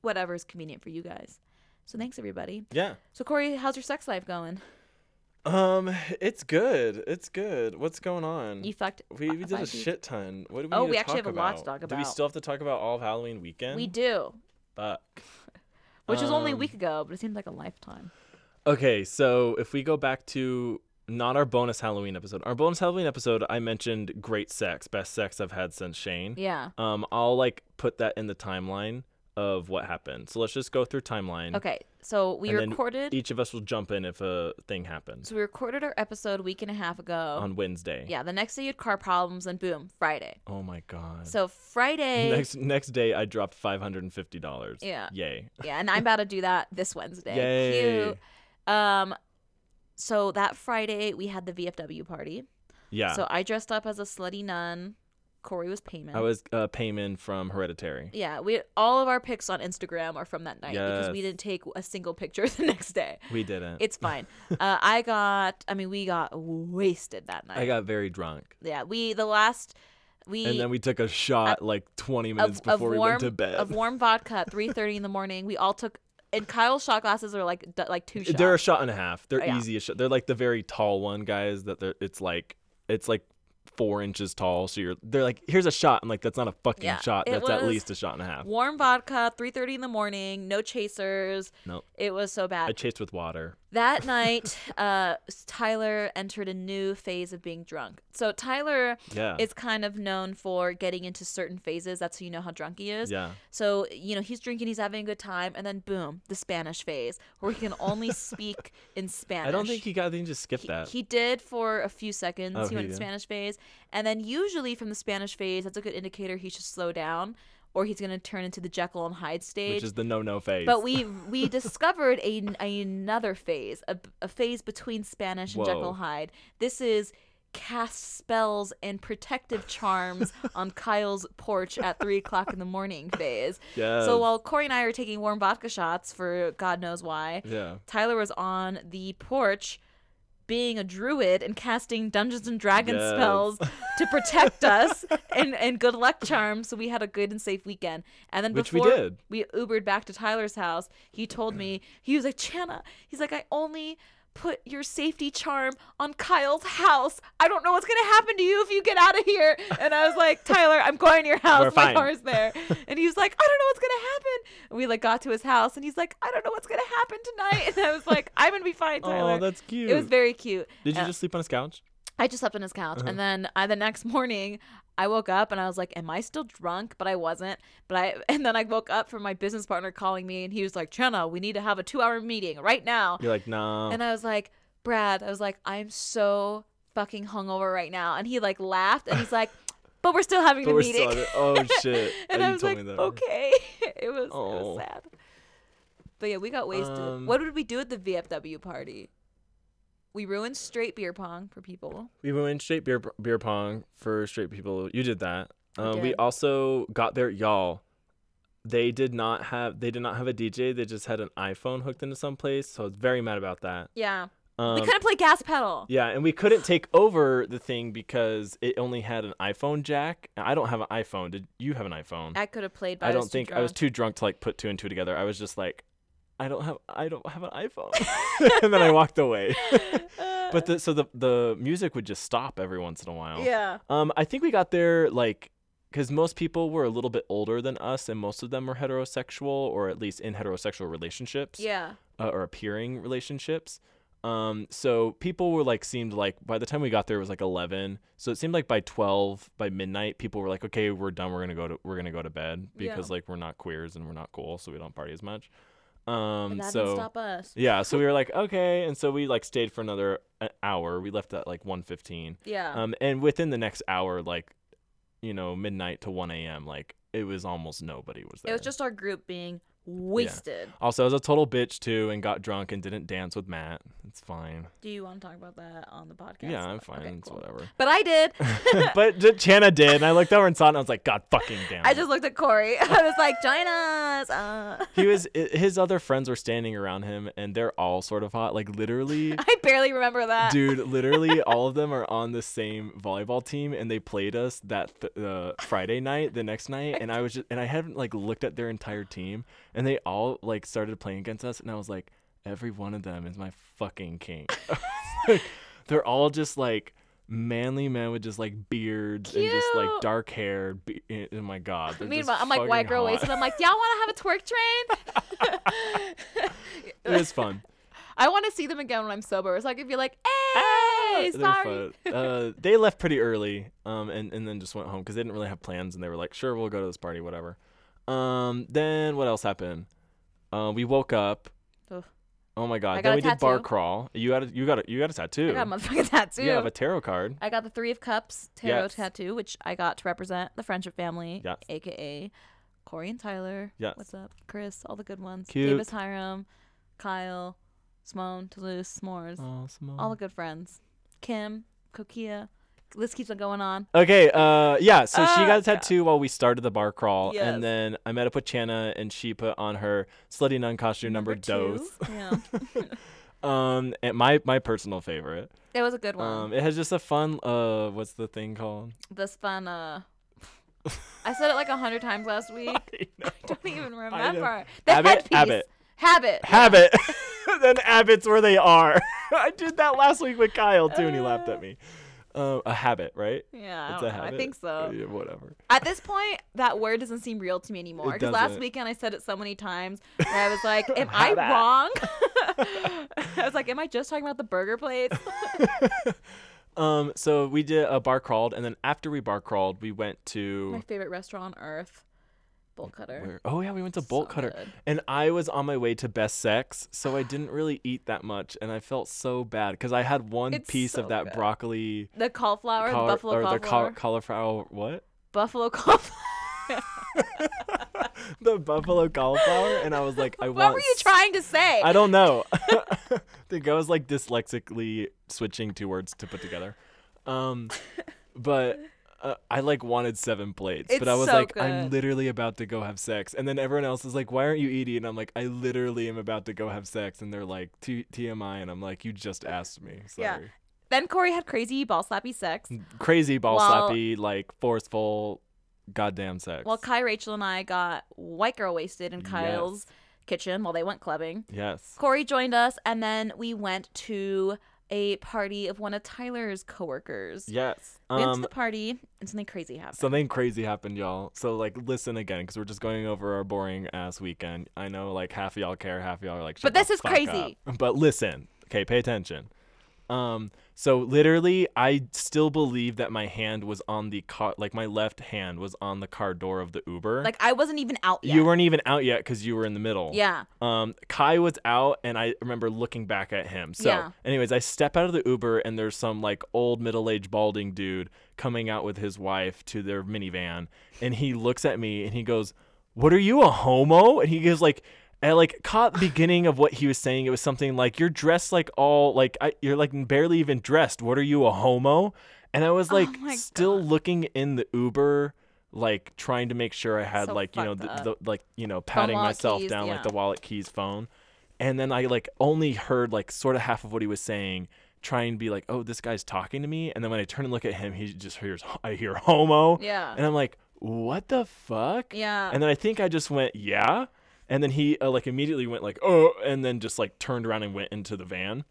whatever is convenient for you guys. So thanks everybody. Yeah. So Corey, how's your sex life going? Um, it's good. It's good. What's going on? You fucked. we, we did a shit ton. What do we do? Oh, we actually have a lot to talk about? Do we still have to talk about all of Halloween weekend? We do, Fuck. Which was only a Um, week ago, but it seems like a lifetime. Okay, so if we go back to not our bonus Halloween episode, our bonus Halloween episode, I mentioned great sex, best sex I've had since Shane. Yeah. Um, I'll like put that in the timeline of what happened. So let's just go through timeline. Okay. So we recorded. Each of us will jump in if a thing happens so we recorded our episode a week and a half ago. on Wednesday. yeah. The next day you had car problems, and boom, Friday. Oh my god. So Friday. <laughs> next next day I dropped five hundred and fifty dollars. Yeah. Yay. Yeah, and I'm about to do that this Wednesday. Yay. Cute. Um, so that Friday we had the VFW party. Yeah. So I dressed up as a slutty nun. Corey was payment. I was uh, Paimon from Hereditary. Yeah, we all of our pics on Instagram are from that night because we didn't take a single picture <laughs> the next day. We didn't. It's fine. <laughs> uh, I got. I mean, we got wasted that night. I got very drunk. Yeah, we the last we And then we took a shot like 20 minutes of, of before we went to bed. of warm vodka at <laughs> three thirty in the morning. We all took. And Kyle's shot glasses are like d- like two shots. They're a shot and a half. They're Oh, yeah. easy. They're like the very tall one, guys. That they're. It's like it's like four inches tall. So you're. They're like, here's a shot. I'm like, that's not a fucking Yeah, shot. That's at least a shot and a half. warm vodka, three thirty in the morning. No chasers. Nope. It was so bad. I chased with water. That night, uh, Tyler entered a new phase of being drunk. So Tyler Yeah. is kind of known for getting into certain phases. That's how you know how drunk he is. yeah. So, you know, he's drinking, he's having a good time, and then boom, the Spanish phase, where he can only <laughs> speak in Spanish. I don't think he got. I think he just skipped He, that. he did for a few seconds. Oh, he he went did? Spanish phase. And then usually from the Spanish phase, that's a good indicator he should slow down or he's going to turn into the Jekyll and Hyde stage. which is the no no phase. But we <laughs> we discovered a, another phase, a, a phase between Spanish and Whoa. Jekyll Hyde. This is cast spells and protective charms <laughs> on Kyle's porch at three o'clock in the morning phase. Yes. So while Corey and I are taking warm vodka shots for God knows why, yeah. Tyler was on the porch being a druid and casting Dungeons and Dragons Yes. spells <laughs> to protect us and, and good luck charms. So we had a good and safe weekend. And then Which we before did. we Ubered back to Tyler's house, he told me, he was like, Chana, he's like, I only put your safety charm on Kyle's house. I don't know what's going to happen to you if you get out of here. And I was like, Tyler, I'm going to your house. We're My fine. car's there. <laughs> And he was like, I don't know what's going to happen. And we like got to his house and he's like, I don't know what's going to happen tonight. And I was like, I'm going to be fine, <laughs> Tyler. Oh, that's cute. it was very cute. Did you uh, just sleep on his couch? I just slept on his couch, Uh-huh. and then uh, the next morning, I woke up and I was like, "Am I still drunk?" But I wasn't. But I <laughs> and then I woke up from my business partner calling me, and he was like, "Chana, we need to have a two-hour meeting right now." You're like, no. And I was like, "Brad," I was like, "I'm so fucking hungover right now," and he like laughed, and he's like, <laughs> "But we're still having but the meeting." still. Oh <laughs> shit! and Oh, I was like, "Okay." it was it Oh. was sad. But yeah, we got wasted. Um, what did we do at the VFW party? We ruined straight beer pong for people. We ruined straight beer beer pong for straight people. You did that. We Um, we did. also got there, y'all. They did not have they did not have a DJ. They just had an iPhone hooked into some place. So I was very mad about that. Yeah. Um, we couldn't play gas pedal. yeah, and we couldn't take over the thing because it only had an iPhone jack. I don't have an iPhone. Did you have an iPhone? I could have played, I I, don't think I was too drunk to like put two and two together. I was just like, I don't have I don't have an iPhone, <laughs> <laughs> and then I walked away. <laughs> but the so the the music would just stop every once in a while. yeah, Um, I think we got there like because most people were a little bit older than us, and most of them were heterosexual or at least in heterosexual relationships yeah, uh, or appearing relationships. Um, so people were like seemed like by the time we got there it was like eleven. So it seemed like by twelve, by midnight, people were like, okay, we're done. We're gonna go to we're gonna go to bed Yeah. because like we're not queers and we're not cool, so we don't party as much. Um, that so didn't stop us. yeah, so we were <laughs> like, okay, and so we like stayed for another uh, hour. We left at like one fifteen. Yeah, Um, and within the next hour, like, you know, midnight to 1 a.m., like, it was almost nobody was there. it was just our group being wasted. Also, I was a total bitch too and got drunk and didn't dance with Matt. It's fine. Do you want to talk about that on the podcast? Yeah, I'm fine. Okay, it's cool. whatever. But I did. <laughs> but Chana did, and I looked over and saw it, and I was like, God fucking damn. I just looked at Corey. <laughs> I was like, join us. Uh. <laughs> He was. His other friends were standing around him, and they're all sort of hot. Like literally, I barely remember that. dude. Literally, all of them are on the same volleyball team, and they played us that th- uh, Friday night, the next night, and I was just, and I hadn't like looked at their entire team, and they all like started playing against us, and I was like, every one of them is my fucking king. <laughs> like, they're all just like manly men with just like beards and just like dark hair. Be- oh my god. Meanwhile, I'm like white girl hot. wasted. I'm like, y'all want to have a twerk train? <laughs> It was fun. I want to see them again when I'm sober. So I could be like, Ah, hey, sorry. Uh, they left pretty early, um, and, and then just went home because they didn't really have plans, and they were like, "Sure, we'll go to this party, whatever." Um, then what else happened? Uh, we woke up. Ugh. Oh my god! I got then a we did bar tattoo. crawl. You got a you got a you got a tattoo. I got a motherfucking <laughs> tattoo. You have a tarot card. I got the Three of Cups tarot Yes. tattoo, which I got to represent the friendship family, Yes. aka Corey and Tyler. Yes. What's up? Chris, all the good ones. Cute. Davis Hiram, Kyle, Simone, Toulouse, S'mores. Oh, Simone. All the good friends. Kim, Kokia. List keeps on going on. Okay, uh, yeah. So she Ah, got a tattoo while we started the bar crawl, Yes. and then I met up with Chana, and she put on her slutty nun costume number, two. dose. Yeah. <laughs> Um, and my my personal favorite. it was a good one. Um, it has just a fun. Uh, what's the thing called? this fun, uh. I said it like a hundred times last <laughs> week. <laughs> I don't even remember. The Habit, headpiece. habit. Habit. yeah. Habit. then habits where they are. I did that last week with Kyle too, and he laughed at me. Uh, a habit, right? Yeah, I, It's a know. I think so. Yeah, whatever. At this point, that word doesn't seem real to me anymore. Because last weekend I said it so many times I was like, <laughs> "Am I wrong?" <laughs> <laughs> I was like, "Am I just talking about the burger place?" Um, so we did a bar crawled, and then after we bar crawled, we went to My favorite restaurant on earth, Bolt Cutter. where? Oh yeah, we went to Bolt Cutter, good. and I was on my way to Best Sex, so I didn't really eat that much, and I felt so bad because I had one It's piece so of that good. broccoli. The cauliflower, cauli- the buffalo or the cauliflower, cauliflower what? buffalo cauliflower. <laughs> the buffalo cauliflower, and I was like, I what want. What were you trying to say? I don't know. I think I was like dyslexically switching two words to put together. Um, but uh, I like wanted seven plates, but I was so like, I'm literally about to go have sex, and then everyone else is like, why aren't you eating? And I'm like, I literally am about to go have sex, and they're like, T- TMI, and I'm like, you just asked me. Sorry. Yeah. Then Corey had crazy ball slappy sex. Crazy ball While- slappy, like forceful, goddamn sex. While Kai, Rachel, and I got white girl wasted in Yes. Kyle's kitchen while they went clubbing. yes. Corey joined us, and then we went to a party of one of Tyler's coworkers. Yes. We went to Um, the party, and something crazy happened. Something crazy happened, y'all. So like, listen again, because we're just going over our boring ass weekend. I know, like half of y'all care, half of y'all are like, But this is crazy. up." <laughs> But listen, okay, pay attention. Um, so literally, I still believe that my hand was on the car, like my left hand was on the car door of the Uber. like I wasn't even out yet. you weren't even out yet because you were in the middle. Yeah. Um, Kai was out, and I remember looking back at him. So, Yeah. anyways, I step out of the Uber, and there's some like old middle-aged balding dude coming out with his wife to their minivan, and he looks at me and he goes, "What are you a homo?" And he goes like. I like caught the beginning of what he was saying. It was something like, "You're dressed like all like I, you're like barely even dressed. What are you a homo?" And I was like, Oh still God. looking in the Uber, like trying to make sure I had So like you know the, the like you know patting myself keys, down like the wallet keys phone and then i like only heard like sort of half of what he was saying try and be like oh this guy's talking to me and then when i turn and look at him he just hears i hear homo Yeah. and i'm like what the fuck Yeah. and then i think i just went yeah and then he uh, like immediately went like oh and then just like turned around and went into the van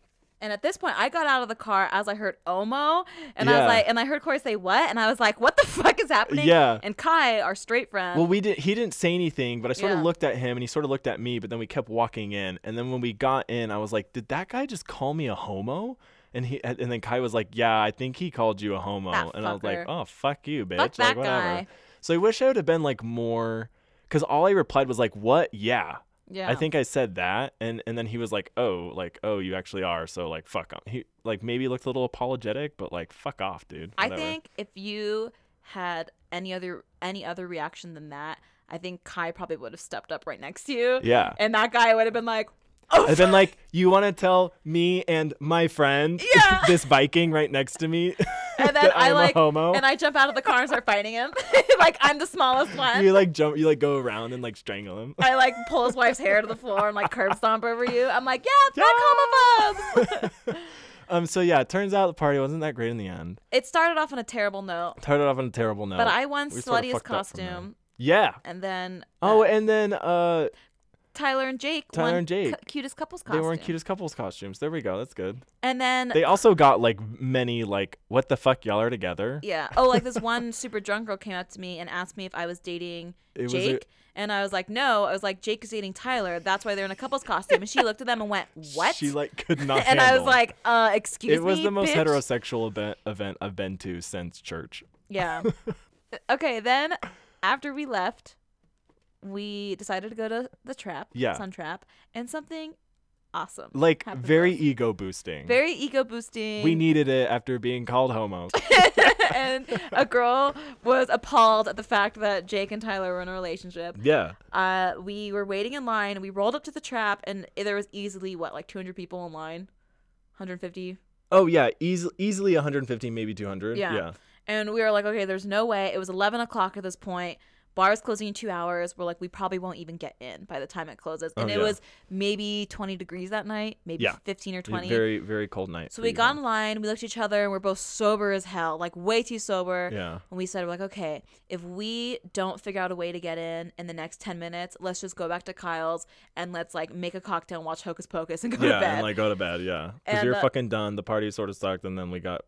And at this point, I got out of the car as I heard Omo, and I was like, and I heard Corey say what, and I was like, what the <laughs> fuck is happening? Yeah. And Kai, our straight friend, Well, we did. He didn't say anything, but I sort Yeah. of looked at him, and he sort of looked at me. But then we kept walking in, and then when we got in, I was like, "Did that guy just call me a homo?" And he, and then Kai was like, "Yeah, I think he called you a homo." That and I was like, "Oh, fuck you, bitch!" Fuck like that whatever. guy. So I wish I would have been like more, because all I replied was like, "What? Yeah." yeah, I think I said that, and and then he was like, "Oh, like oh, you actually are." So like, fuck him. He like maybe looked a little apologetic, but like, fuck off, dude. I think if you had any other any other reaction than that, I think Kai probably would have stepped up right next to you. Yeah. And that guy would have been like, oh, I've been like, you want to tell me and my friend, <laughs> Yeah. this Viking right next to me, <laughs> <laughs> and then that I like, homo? and I jump out of the car and start fighting him. like I'm the smallest one. you like jump, you like go around and like strangle him. I like pull his wife's hair to the floor and like curb stomp over you. I'm like, yeah, fuck homophobes. um. So yeah, it turns out the party wasn't that great in the end. it started off on a terrible note, Started off on a terrible note. but I won we sorta sluttiest fucked up from there. costume, Yeah. and then Oh, uh, and then uh, Tyler and Jake Tyler and Jake. cu- cutest couples they were in cutest couples costumes. There we go. That's good. And then They also got like many like, what the fuck, y'all are together. yeah, oh, like this one <laughs> super drunk girl came up to me and asked me if I was dating It was a- Jake. and I was like, no. I was like, Jake is dating Tyler. That's why they're in a couples costume. And she looked at them and went, what? She like could <laughs> not. and I was like, uh, excuse me. it was the most bitch? heterosexual event event I've been to since church. Yeah. <laughs> okay, then after we left, we decided to go to the trap, Yeah. Sun Trap, and something awesome. Like very ego boosting. very ego boosting. We needed it after being called homo. <laughs> and a girl was appalled at the fact that Jake and Tyler were in a relationship. yeah. Uh, we were waiting in line. We rolled up to the trap, and there was easily what, like 200 people in line, 150. Oh yeah, easy, easily 150, maybe 200. Yeah. Yeah. And we were like, okay, there's no way. It was 11 o'clock at this point. Bar's closing in two hours. We're like, we probably won't even get in by the time it closes. And Oh, it yeah. was maybe 20 degrees that night, maybe Yeah. 15 or 20. Very very cold night. so we got in line. We looked at each other, and we're both sober as hell, like way too sober. Yeah. And we said, we're like, okay, if we don't figure out a way to get in in the next 10 minutes, let's just go back to Kyle's and let's like make a cocktail and watch Hocus Pocus and go Yeah, to bed. Yeah, and like go to bed. Yeah. Because you're uh, fucking done. The party sort of sucked, and then we got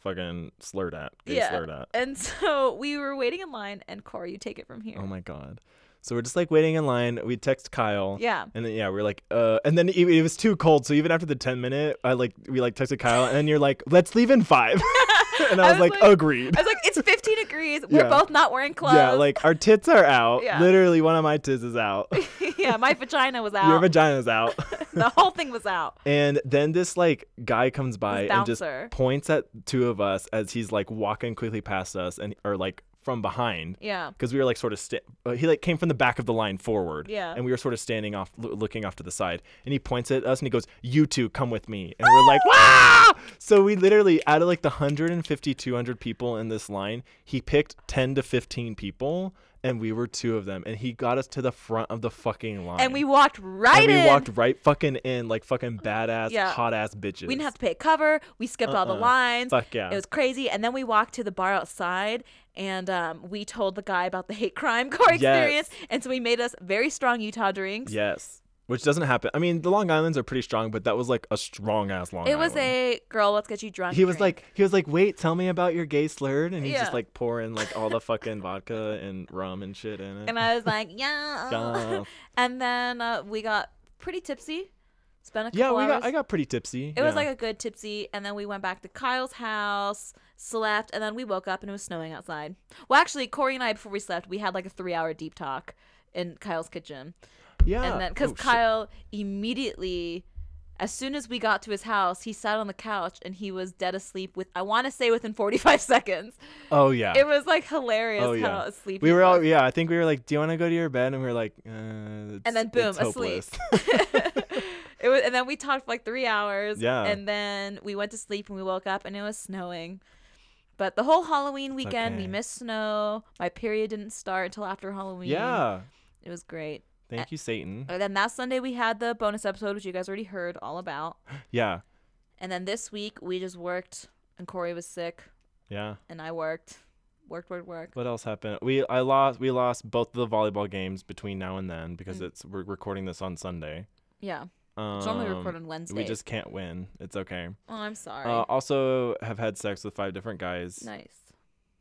fucking slurred at. Gay Yeah. slurred at. and so <laughs> we were waiting in line, and Corey, you take it from here. Oh my god. So we're just like waiting in line. We text Kyle. yeah. And then yeah, we are like, uh, and then it, it was too cold. So even after the ten minute, I like we like texted Kyle, and then you're like, let's leave in five. <laughs> <laughs> <laughs> and I I was, was like, like- agreed. I was like, it's 15 degrees. We're Yeah. both not wearing clothes. Yeah, like our tits are out. <laughs> Yeah. Literally, one of my tits is out. <laughs> yeah, my vagina was out. Your vagina's out. the whole thing was out. and then this like guy comes by and just points at two of us as he's like walking quickly past us and or like from behind Yeah. because we were like sort of sta- uh, he like came from the back of the line forward Yeah. and we were sort of standing off lo- looking off to the side and he points at us and he goes you two come with me and we're like <laughs> wow so we literally out of like the 150 200 people in this line he picked 10 to 15 people and we were two of them and he got us to the front of the fucking line And we walked right and we in. walked right fucking in like fucking badass Yeah. hot ass bitches we didn't have to pay a cover. We skipped all the Uh-uh. lines. fuck yeah It was crazy. And then we walked to the bar outside and um, we told the guy about the hate crime <laughs> car Yes. experience. And so he made us very strong Utah drinks. yes which doesn't happen i mean the long islands are pretty strong but that was like a strong ass long island. It was Island. a girl, let's get you drunk. he was drink. like he was like wait tell me about your gay slurred and he's Yeah. just like pouring like all the <laughs> fucking vodka and rum and shit in it and I was like, yeah. Yeah. and then uh, we got pretty tipsy. Spent a couple yeah we hours. got i got pretty tipsy It was like a good tipsy, and then we went back to Kyle's house, slept, and then we woke up and it was snowing outside. Well, actually, Corey and I, before we slept, we had like a three-hour deep talk in Kyle's kitchen, yeah and then because Oh, shit. Kyle immediately, as soon as we got to his house, he sat on the couch and he was dead asleep with I want to say within <laughs> forty-five seconds. oh yeah It was like hilarious Oh, how yeah. asleep we were all yeah i think we were like do you want to go to your bed and we were like uh, it's, then boom, asleep. <laughs> <laughs> it was, and then we talked for like three hours. Yeah. And then we went to sleep and we woke up and it was snowing. But the whole Halloween weekend, we missed snow. My period didn't start until after Halloween. yeah It was great. Thank you satan And then last Sunday, we had the bonus episode, which you guys already heard all about. <gasps> yeah And then this week, we just worked, and Corey was sick, yeah and I worked. Worked, worked, worked. what else happened we i lost we lost both the volleyball games between now and then because Mm. it's we're recording this on sunday Yeah. um, It's normally record on Wednesday. we just can't win it's okay Oh, I'm sorry. Uh, also, have had sex with five different guys nice.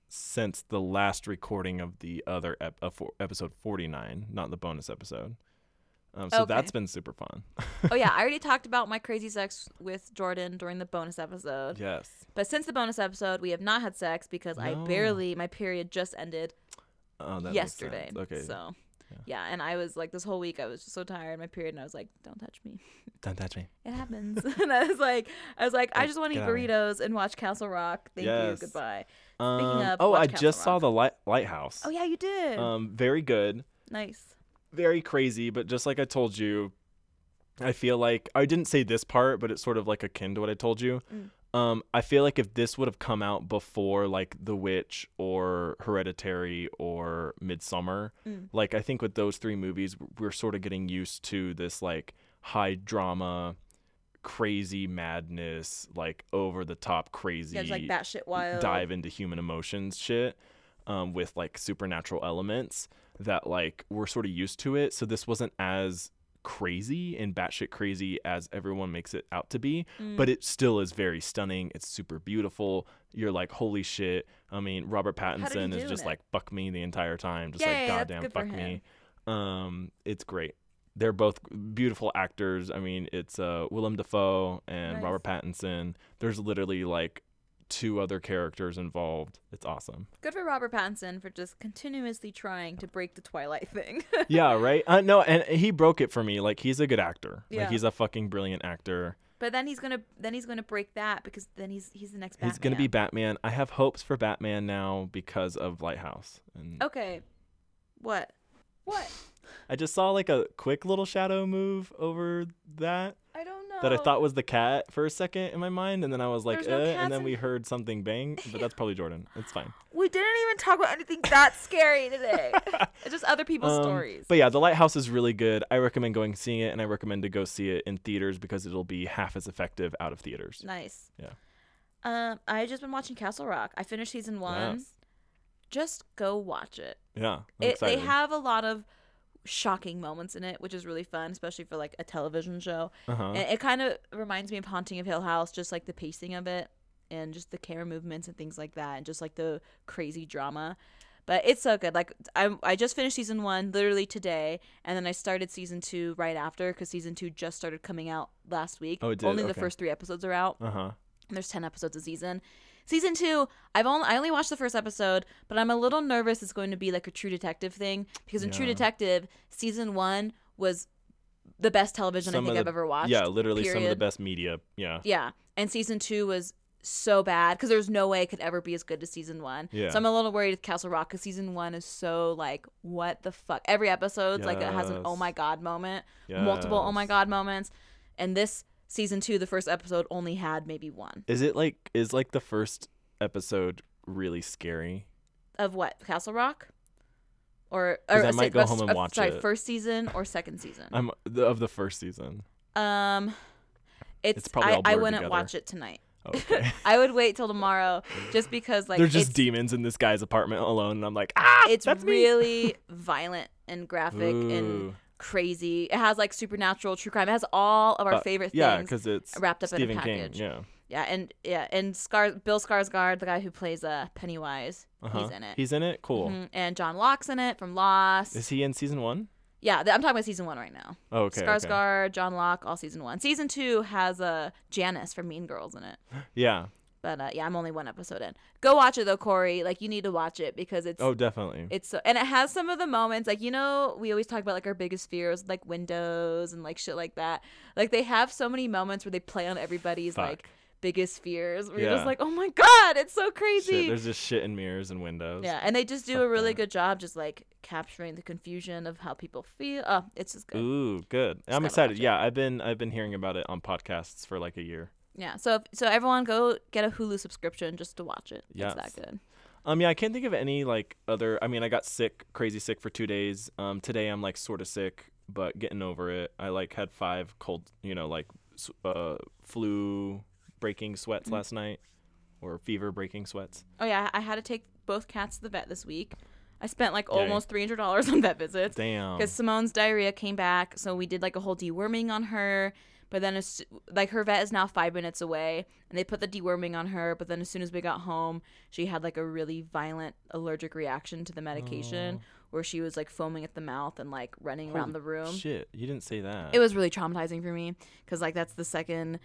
Since the last recording of the other ep- uh, for- episode 49, not the bonus episode. Um, so Okay. that's been super fun. oh, yeah. <laughs> I already talked about my crazy sex with Jordan during the bonus episode. yes. But since the bonus episode, we have not had sex because I barely my period just ended Oh, that yesterday. Okay. So Yeah. yeah. and I was like this whole week I was just so tired my period and I was like, Don't touch me. <laughs> Don't touch me. It happens. <laughs> and I was like I was like, I just want to eat get out of here. burritos and watch Castle Rock. Thank Yes. you. Goodbye. Um, of, oh, I just saw the light- lighthouse. Oh yeah, you did. Um, very good. nice. Very crazy, but just like I told you, I feel like I didn't say this part, but it's sort of like akin to what I told you. Mm. Um, I feel like if this would have come out before like The Witch or Hereditary or Midsommar, Mm. like I think with those three movies, we're sort of getting used to this like high drama, crazy madness, like over the top crazy Yeah, like batshit wild. dive into human emotions shit um, with like supernatural elements that like we're sort of used to it. So this wasn't as crazy and batshit crazy as everyone makes it out to be, Mm. but it still is very stunning. It's super beautiful. You're like, holy shit. I mean, Robert Pattinson is just it? like fuck me the entire time, just Yay, like goddamn fuck me. Um, it's great. They're both beautiful actors. I mean, it's uh, Willem Dafoe and Nice. Robert Pattinson. There's literally like two other characters involved. It's awesome. Good for Robert Pattinson for just continuously trying to break the Twilight thing. <laughs> yeah, right. Uh, no, and he broke it for me. Like he's a good actor. Yeah. Like he's a fucking brilliant actor. but then he's gonna then he's gonna break that because then he's he's the next Batman. He's gonna be Batman. I have hopes for Batman now because of Lighthouse. And Okay. What? What? I just saw like a quick little shadow move over that I don't know. that I thought was the cat for a second in my mind, and then I was like, no eh, and then in- we heard something bang, but that's probably Jordan. It's fine. <laughs> we didn't even talk about anything that scary today. it's <laughs> just other people's Um, stories. But yeah, The Lighthouse is really good. I recommend going seeing it, and I recommend to go see it in theaters because it'll be half as effective out of theaters. nice. Yeah. Um, I just been watching Castle Rock. I finished season one. Yes. Just go watch it. Yeah, it they have a lot of shocking moments in it, which is really fun, especially for like a television show. uh-huh. And it kind of reminds me of Haunting of Hill House, just like the pacing of it and just the camera movements and things like that, and just like the crazy drama. But it's so good. Like I, I just finished season one literally today, and then I started season two right after because season two just started coming out last week. Oh, it did? Only the first three episodes are out. Uh huh. There's 10 episodes a season. Season 2, I've only I only watched the first episode, but I'm a little nervous it's going to be like a true detective thing because in True Detective, season 1 was the best television I think of I've ever watched. Yeah, literally some of the best media. Yeah. Yeah. And season 2 was so bad because there's no way it could ever be as good as season one. Yeah. So I'm a little worried with Castle Rock because season one is so like, what the fuck? Every episode's like it has an oh my god moment, multiple oh my god moments, and this season two, the first episode only had maybe one Is it like is like the first episode really scary? of what Castle Rock, or or I might say- go home and uh, watch sorry, it. first season or second season. I'm the, of the first season. Um, it's, It's probably I, I wouldn't together. watch it tonight. Okay. <laughs> I would wait till tomorrow, just because like There's just demons in this guy's apartment alone, and I'm like, ah, it's that's me." really <laughs> violent and graphic and Ooh. Crazy. It has like supernatural, true crime. It has all of our Uh, favorite Yeah, things. because it's wrapped up in a Stephen King. package. Yeah. Yeah, and yeah, and Scar Bill Skarsgård, the guy who plays uh Pennywise, Uh-huh. he's in it. He's in it. Cool. Mhm, And John Locke's in it from Lost. Is he in season one? yeah, th- I'm talking about season one right now. Oh, okay. okay. Skarsgård, John Locke, all season one. Season two has uh, Janis from Mean Girls in it. <gasps> Yeah. But uh, yeah, I'm only one episode in. Go watch it though, Corey. Like you need to watch it because it's Oh, definitely. it's so, and it has some of the moments like you know we always talk about like our biggest fears like windows and like shit like that. Like they have so many moments where they play on everybody's Fuck. like biggest fears. You're Yeah. just like, oh my god, it's so Shit, crazy. there's just shit in mirrors and windows. yeah, and they just do Fuck a really that. good job just like capturing the confusion of how people feel. Oh, it's just good. Ooh, good. I'm excited. Yeah, I've been I've been hearing about it on podcasts for like a year. Yeah. So if, so everyone go get a Hulu subscription just to watch it. Yes. It's that good. Um, yeah, I can't think of any like other. I mean, I got sick, crazy sick for two days. Um, today I'm like sort of sick, but getting over it. I like had five cold, you know, like uh, flu breaking sweats Mm. last night, or fever breaking sweats. Oh yeah, I had to take both cats to the vet this week. I spent like almost three hundred dollars on vet visits. Damn. because Simone's diarrhea came back, so we did like a whole deworming on her. But then, as, like her vet is now five minutes away, and they put the deworming on her. But then, as soon as we got home, she had like a really violent allergic reaction to the medication, oh. where she was like foaming at the mouth and like running around the room. Shit, you didn't say that. It was really traumatizing for me because like that's the second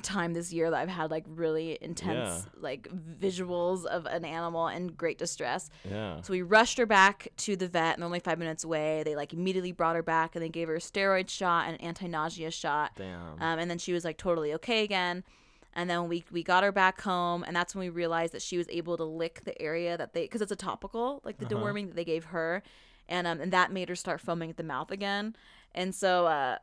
time this year that I've had like really intense like visuals of an animal in great distress. yeah. So we rushed her back to the vet, and they're only five minutes away. They like immediately brought her back, and they gave her a steroid shot and an anti-nausea shot. Damn. Um, and then she was like totally okay again. And then we we got her back home, and that's when we realized that she was able to lick the area that they because it's a topical like the Uh-huh. deworming that they gave her, and um and that made her start foaming at the mouth again. And so uh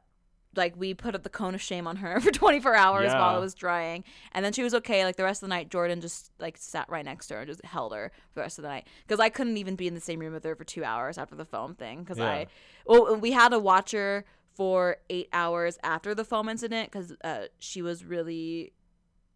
like we put up the cone of shame on her <laughs> for 24 hours while it was drying and then she was okay like the rest of the night jordan just like sat right next to her and just held her for the rest of the night because i couldn't even be in the same room with her for two hours after the foam thing because Yeah. i well we had a watcher for eight hours after the foam incident because uh, she was really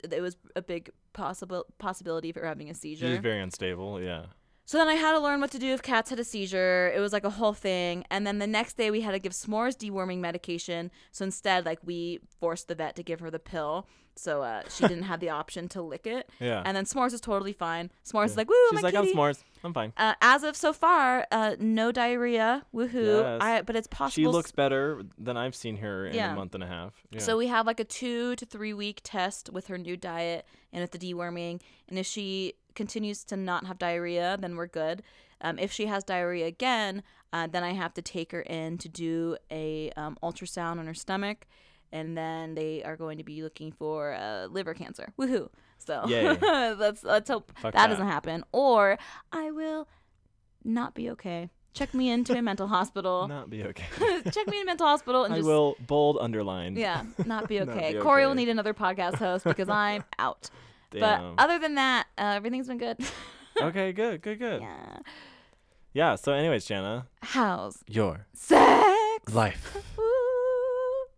it was a big possible possibility of her having a seizure She's seizure very unstable. Yeah. So then I had to learn what to do if cats had a seizure. It was like a whole thing. And then the next day we had to give S'mores deworming medication. So instead, like we forced the vet to give her the pill. So uh, she <laughs> didn't have the option to lick it. Yeah. And then S'mores is totally fine. S'mores is Yeah. like, woo, She's my like, kitty. She's like, I'm s'mores. I'm fine. Uh, as of so far, uh, no diarrhea. Woohoo. Yes. I, but it's possible. She looks better than I've seen her in Yeah. a month and a half. Yeah. So we have like a two to three week test with her new diet and with the deworming. And if she continues to not have diarrhea, then we're good. Um, if she has diarrhea again, uh, then I have to take her in to do a um, ultrasound on her stomach, and then they are going to be looking for uh, liver cancer. Woohoo! So <laughs> let's let's hope that that. doesn't happen, or I will not be okay. Check me into a mental hospital. <laughs> not be okay. <laughs> Check me in a mental hospital and I just will bold underline. yeah, not be Not okay. be Corey will need another podcast host because I'm out. Damn. But other than that, uh, everything's been good. <laughs> okay, good, good, good. Yeah. yeah. So, anyways, Chana, How's your sex? life. <laughs>